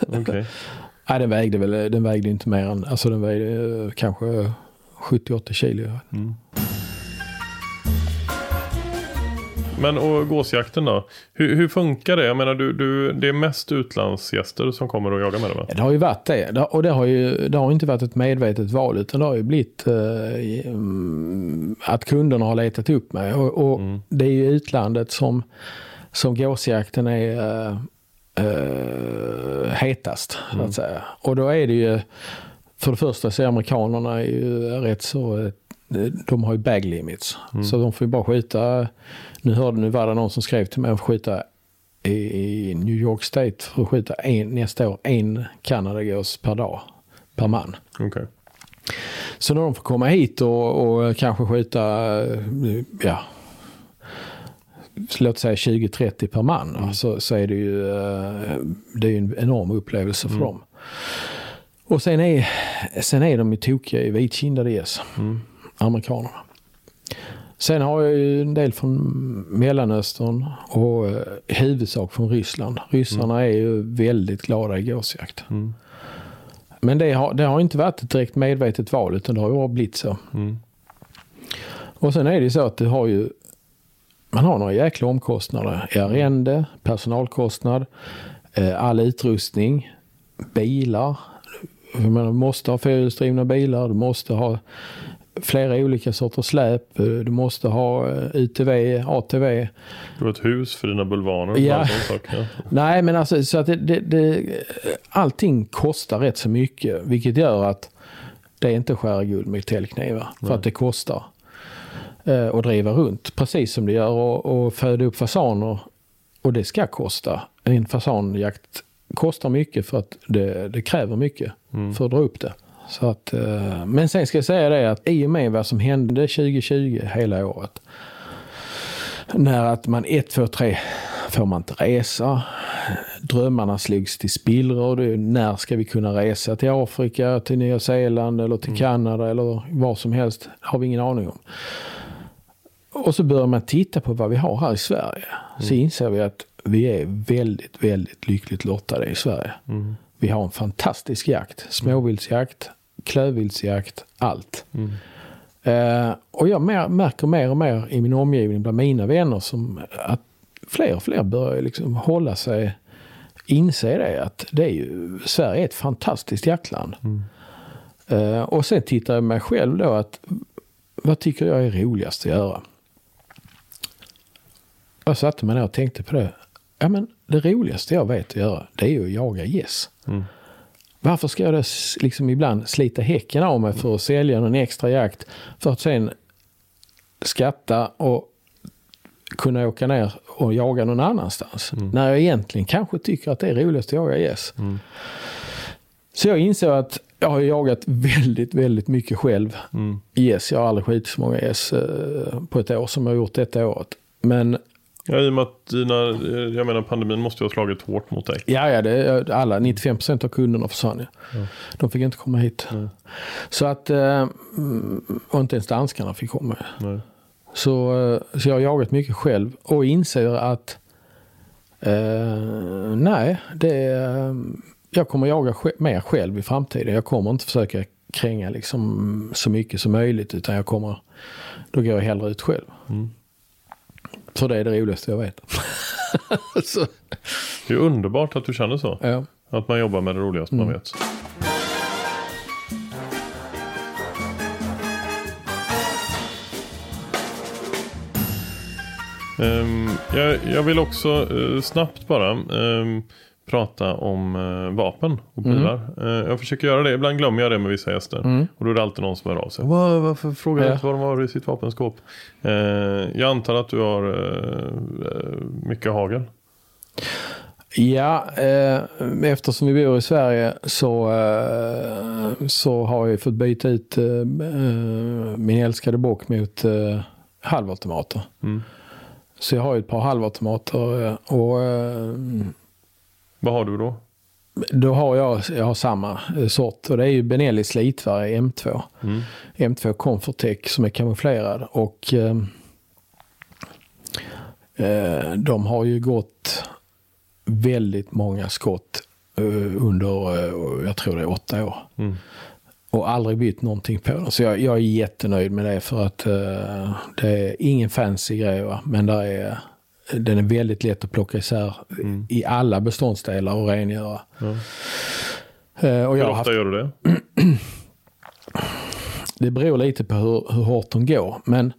Okay. nej, den vägde väl, den vägde inte mer än, alltså den vägde eh, kanske 70-80 kilo. Mm. Men och gåsjakten då? Hur, hur, funkar det? Jag menar, du, du, det är mest utlandsgäster som kommer och jagar med det va? Det har ju varit det. Och det har ju det har inte varit ett medvetet val utan det har ju blivit eh, att kunderna har letat upp mig. Och, och mm. det är ju utlandet som, som gåsjakten är eh, eh, hetast. Mm. Att mm. säga. Och då är det ju för det första så är amerikanerna ju rätt så de har ju bag limits. Mm. Så de får ju bara skjuta nu hörde nu var det någon som skrev till mig att skjuta i New York State för att skjuta en, nästa år en Kanadagås per dag, per man. Okay. Så när de får komma hit och, och kanske skjuta, ja, låt säga 20-30 per man, mm. så, så är det ju eh, det är en enorm upplevelse för mm. dem. Och sen är, sen är de ju tokiga i vitkindade gäss, mm. amerikanerna. Sen har jag ju en del från Mellanöstern och i eh, huvudsak från Ryssland. Ryssarna mm. är ju väldigt glada i gåsjakt. Mm. Men det har, det har inte varit ett direkt medvetet val utan det har ju bara blivit så. Mm. Och sen är det ju så att det har ju man har några jäkla omkostnader. I arrende, personalkostnad, eh, all utrustning, bilar. Man måste ha fyrhjulsdrivna bilar, du måste ha flera olika sorters släp. Du måste ha eh, UTV, ATV. Du har ett hus för dina bulvaner. Ja. ja. Nej, men alltså så att det, det, det, allting kostar rätt så mycket. Vilket gör att det är inte skära guld med täljknivar. För att det kostar eh, att driva runt. Precis som det gör att föda upp fasaner. Och det ska kosta. En fasanjakt kostar mycket för att det, det kräver mycket mm. för att dra upp det. Så att, eh, men sen ska jag säga det att i och med vad som hände 2020 hela året. När att man 1, 2, 3 får man inte resa. Drömmarna slogs till spillror. När ska vi kunna resa till Afrika, till Nya Zeeland eller till mm. Kanada eller var som helst. har vi ingen aning om. Och så börjar man titta på vad vi har här i Sverige. Mm. Så inser vi att vi är väldigt, väldigt lyckligt lottade i Sverige. Mm. Vi har en fantastisk jakt. Småviltsjakt, klövviltsjakt, allt. Mm. Uh, och jag märker mer och mer i min omgivning bland mina vänner som att fler och fler börjar liksom hålla sig, inse det att det är ju, Sverige är ett fantastiskt jaktland. Mm. Uh, och sen tittar jag mig själv då att vad tycker jag är roligast att göra? Jag satte mig ner och tänkte på det. Ja men det roligaste jag vet att göra det är ju att jaga gäss. Yes. Mm. Varför ska jag då liksom ibland slita häcken av mig för att sälja någon extra jakt för att sen skatta och kunna åka ner och jaga någon annanstans. Mm. När jag egentligen kanske tycker att det är roligast att jaga gäss. Mm. Så jag insåg att jag har jagat väldigt, väldigt mycket själv. Mm. Yes, jag har aldrig skjutit så många gäss eh, på ett år som jag har gjort detta året. Men Ja, i och med att dina, eh, jag menar pandemin måste ju ha slagit hårt mot dig. ja, ja det, alla 95% av kunderna försvann ju. De fick inte komma hit. Så att, eh, mm, och inte ens danskarna fick komma. Nej. Så, eh, så jag har jagat mycket själv och inser att eh, nej, det jag kommer jaga mer själv i framtiden. Jag kommer inte försöka kränga liksom så mycket som möjligt utan jag kommer, då går jag hellre ut själv. För det är det roligaste jag vet. så, Det är underbart att du känner så. ja. Att man jobbar med det roligaste man vet. Ehm, jag, jag vill också eh, snabbt bara ehm, prata om eh, vapen och pilar. Eh, jag försöker göra det. Ibland glömmer jag det med vissa gäster. Och då är det alltid någon som hör av sig. "Va, varför frågar du Ja. inte vad de har i sitt vapenskåp? Eh, jag antar att du har mycket hagel. Ja, eh, eftersom vi bor i Sverige så, eh, så har jag fått byta ut eh, min älskade bock mot eh, halvautomater. Mm. Så jag har ju ett par halvautomater och Vad har du då? då har jag, jag har samma eh, sort och det är ju Benelli slitvarg M2. Mm. M2 Comfortech som är kamouflerad och eh, eh, de har ju gått väldigt många skott eh, under, eh, jag tror det är åtta år. Mm. Och aldrig bytt någonting på den. Så jag, jag är jättenöjd med det för att eh, det är ingen fancy grej va? men där är, den är väldigt lätt att plocka isär i alla beståndsdelar och rengöra. Eh, och Hur ofta haft, gör du det? det beror lite på hur, hur hårt de går. Men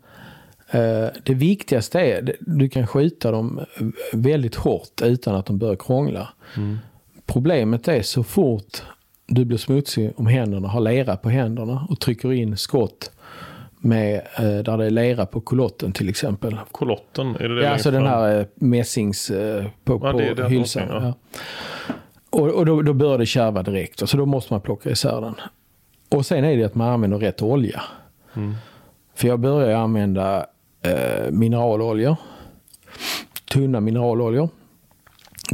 eh, det viktigaste är att du kan skjuta dem väldigt hårt utan att de börjar krångla. Problemet är så fort du blir smutsig om händerna, har lera på händerna och trycker in skott med, eh, där det är lera på kolotten till exempel. Kolotten, är det det Ja, alltså den här eh, mässings eh, på, Ja, på den, hylsan. okej, ja. ja. Och, och då, då börjar det kärva direkt. Så då måste man plocka isär den. Och sen är det att man använder rätt olja. Mm. För jag börjar använda eh, mineraloljor. Tunna mineraloljor.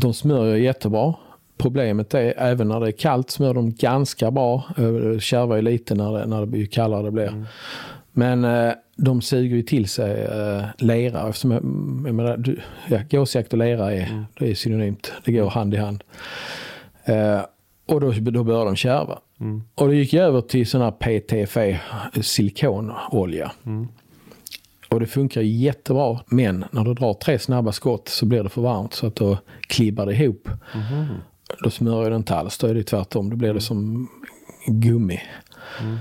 De smörjer jättebra. Problemet är även när det är kallt smör de ganska bra. Det kärvar ju lite när det, när det blir kallare det blir. Mm. Men eh, de suger ju till sig eh, lera. Eftersom, jag, jag menar, du, ja, gåsjakt och lera är, Mm. det är synonymt. Det går hand i hand. Eh, och då, då börjar de kärva. Mm. Och då gick jag över till sån här PTFE silikonolja. Mm. Och det funkar jättebra. Men när du drar tre snabba skott så blir det för varmt så att då klibbar det ihop. Mhm. Då smörjer det inte alls. Då är det tvärtom. Då blir det som gummi. Eh,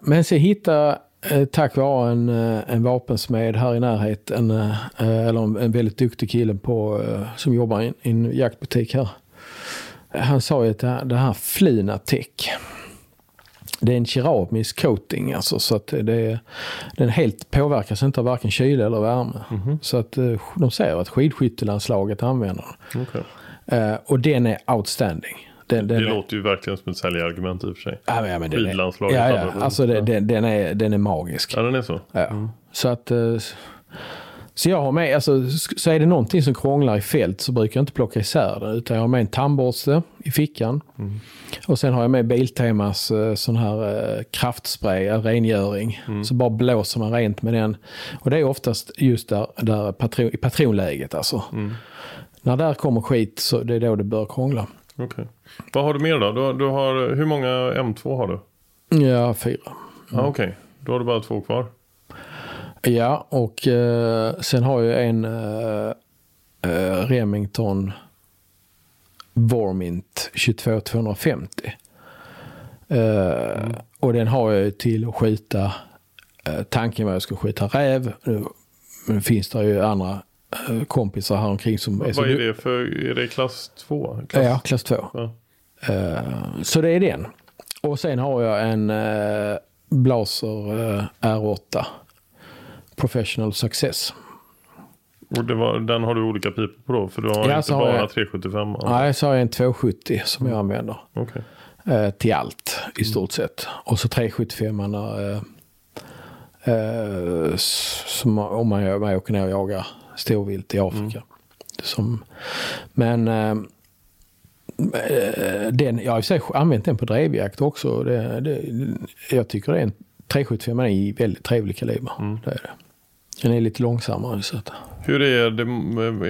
men så hittade eh, tack vare en, eh, en vapensmed här i närheten, eh, eller en, en väldigt duktig kille på, eh, som jobbar i en, jaktbutik här. Han sa ju att det här, det här Flinatech, det är en keramisk coating alltså så att det, den helt påverkas inte av varken kyla eller värme. Så att eh, de säger att skidskyttelandslaget använder den. Eh, och den är outstanding. Den, den Det är, låter ju verkligen som ett säljargument i och för sig. Ja, men, ja, men den är, Skidlandslaget ja, ja, alltså det, den, den, är, den är magisk. Ja, den är så. Ja. Så att eh, så jag har med, alltså, så är det någonting som krånglar i fält så brukar jag inte plocka isär det. Utan jag har med en tandborste i fickan. Och sen har jag med Biltemas eh, sån här eh, kraftspray, rengöring. Så bara blåser man rent med den. Och det är oftast just där, där patron, i patronläget alltså. När där kommer skit så det är då det börjar krångla. Okej. Vad har du mer då? Du, har- du har, hur många M2 har du? Ja, fyra. Ja, Okej, då har du bara två kvar. Ja, och eh, sen har jag en eh, eh, Remington Vormint 22250. Eh, Och den har jag till att skjuta, eh, tanken var att jag skulle skjuta räv. Nu, nu finns det ju andra kompisar här omkring som är så Vad är det för, är det klass 2? Klass... Ja, klass 2. Ja. Eh, så det är den. Och sen har jag en uh, Blaser eh, R8 Professional Success. Och var, den har du olika pipor på då? För du har Ja, inte bara jag- 375? Nej, så har jag en 270 som jag använder eh, till allt. i stort sett. Och så 375 eh, eh, som om man, man åker ner och jagar storvilt i Afrika. Mm. Som, men eh, eh den, jag har i sig använt den på drevjakt också. Det, det, jag tycker det är en 375 är en väldigt trevlig kaliber. Mm. Det är det. Den är lite långsammare. Så att... Hur är det?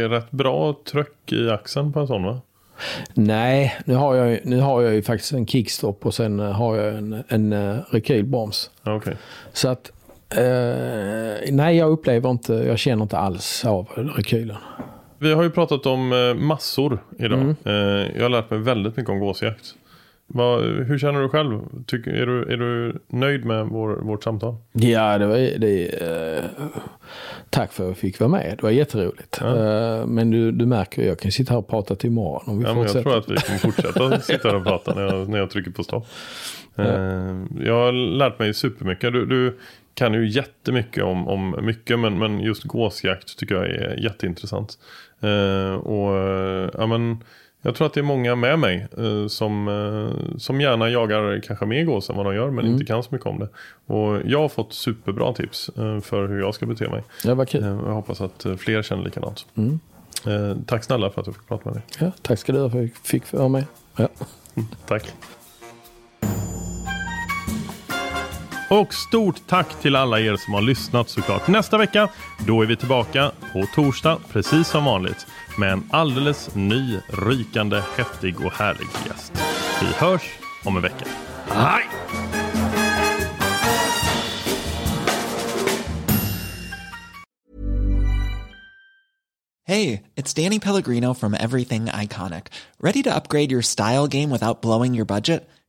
Är rätt bra tryck i axeln på en sån va? Nej, nu har jag, nu har jag ju faktiskt en kickstop och sen har jag en, en uh, rekylbroms. Okay. Så att uh, nej, jag upplever inte, jag känner inte alls av rekylen. Vi har ju pratat om uh, massor idag. Mm. jag har lärt mig väldigt mycket om gåsjakt. Vad, hur känner du själv? Tycker, är, du, är du nöjd med vår, vårt samtal? Ja, det var, det, eh, tack för att jag fick vara med. Det var jätteroligt. Ja. Eh, men du, du märker, jag kan sitta här och prata till imorgon om vi ja, fortsätter. Jag tror att vi kan fortsätta sitta här och prata när jag, när jag trycker på stopp. Ja. Eh, jag har lärt mig supermycket. Du, du kan ju jättemycket om, om mycket, men, men just gåsjakt tycker jag är jätteintressant. Eh, och ja, men jag tror att det är många med mig eh, som, eh, som gärna jagar kanske mer gås än vad de gör men mm. inte kan så mycket om det. Och jag har fått superbra tips eh, för hur jag ska bete mig. Ja, vad kul. Eh, jag hoppas att eh, fler känner likadant. Mm. Eh, tack snälla för att du fick prata med mig. Ja, tack ska du ha för att jag fick vara med. Ja. tack. Och stort tack till alla er som har lyssnat såklart. Nästa vecka, då är vi tillbaka på torsdag, precis som vanligt med en alldeles ny, rykande, häftig och härlig gäst. Vi hörs om en vecka. Hej! det it's Danny Pellegrino from Everything Iconic. Ready to upgrade your style game without blowing your budget?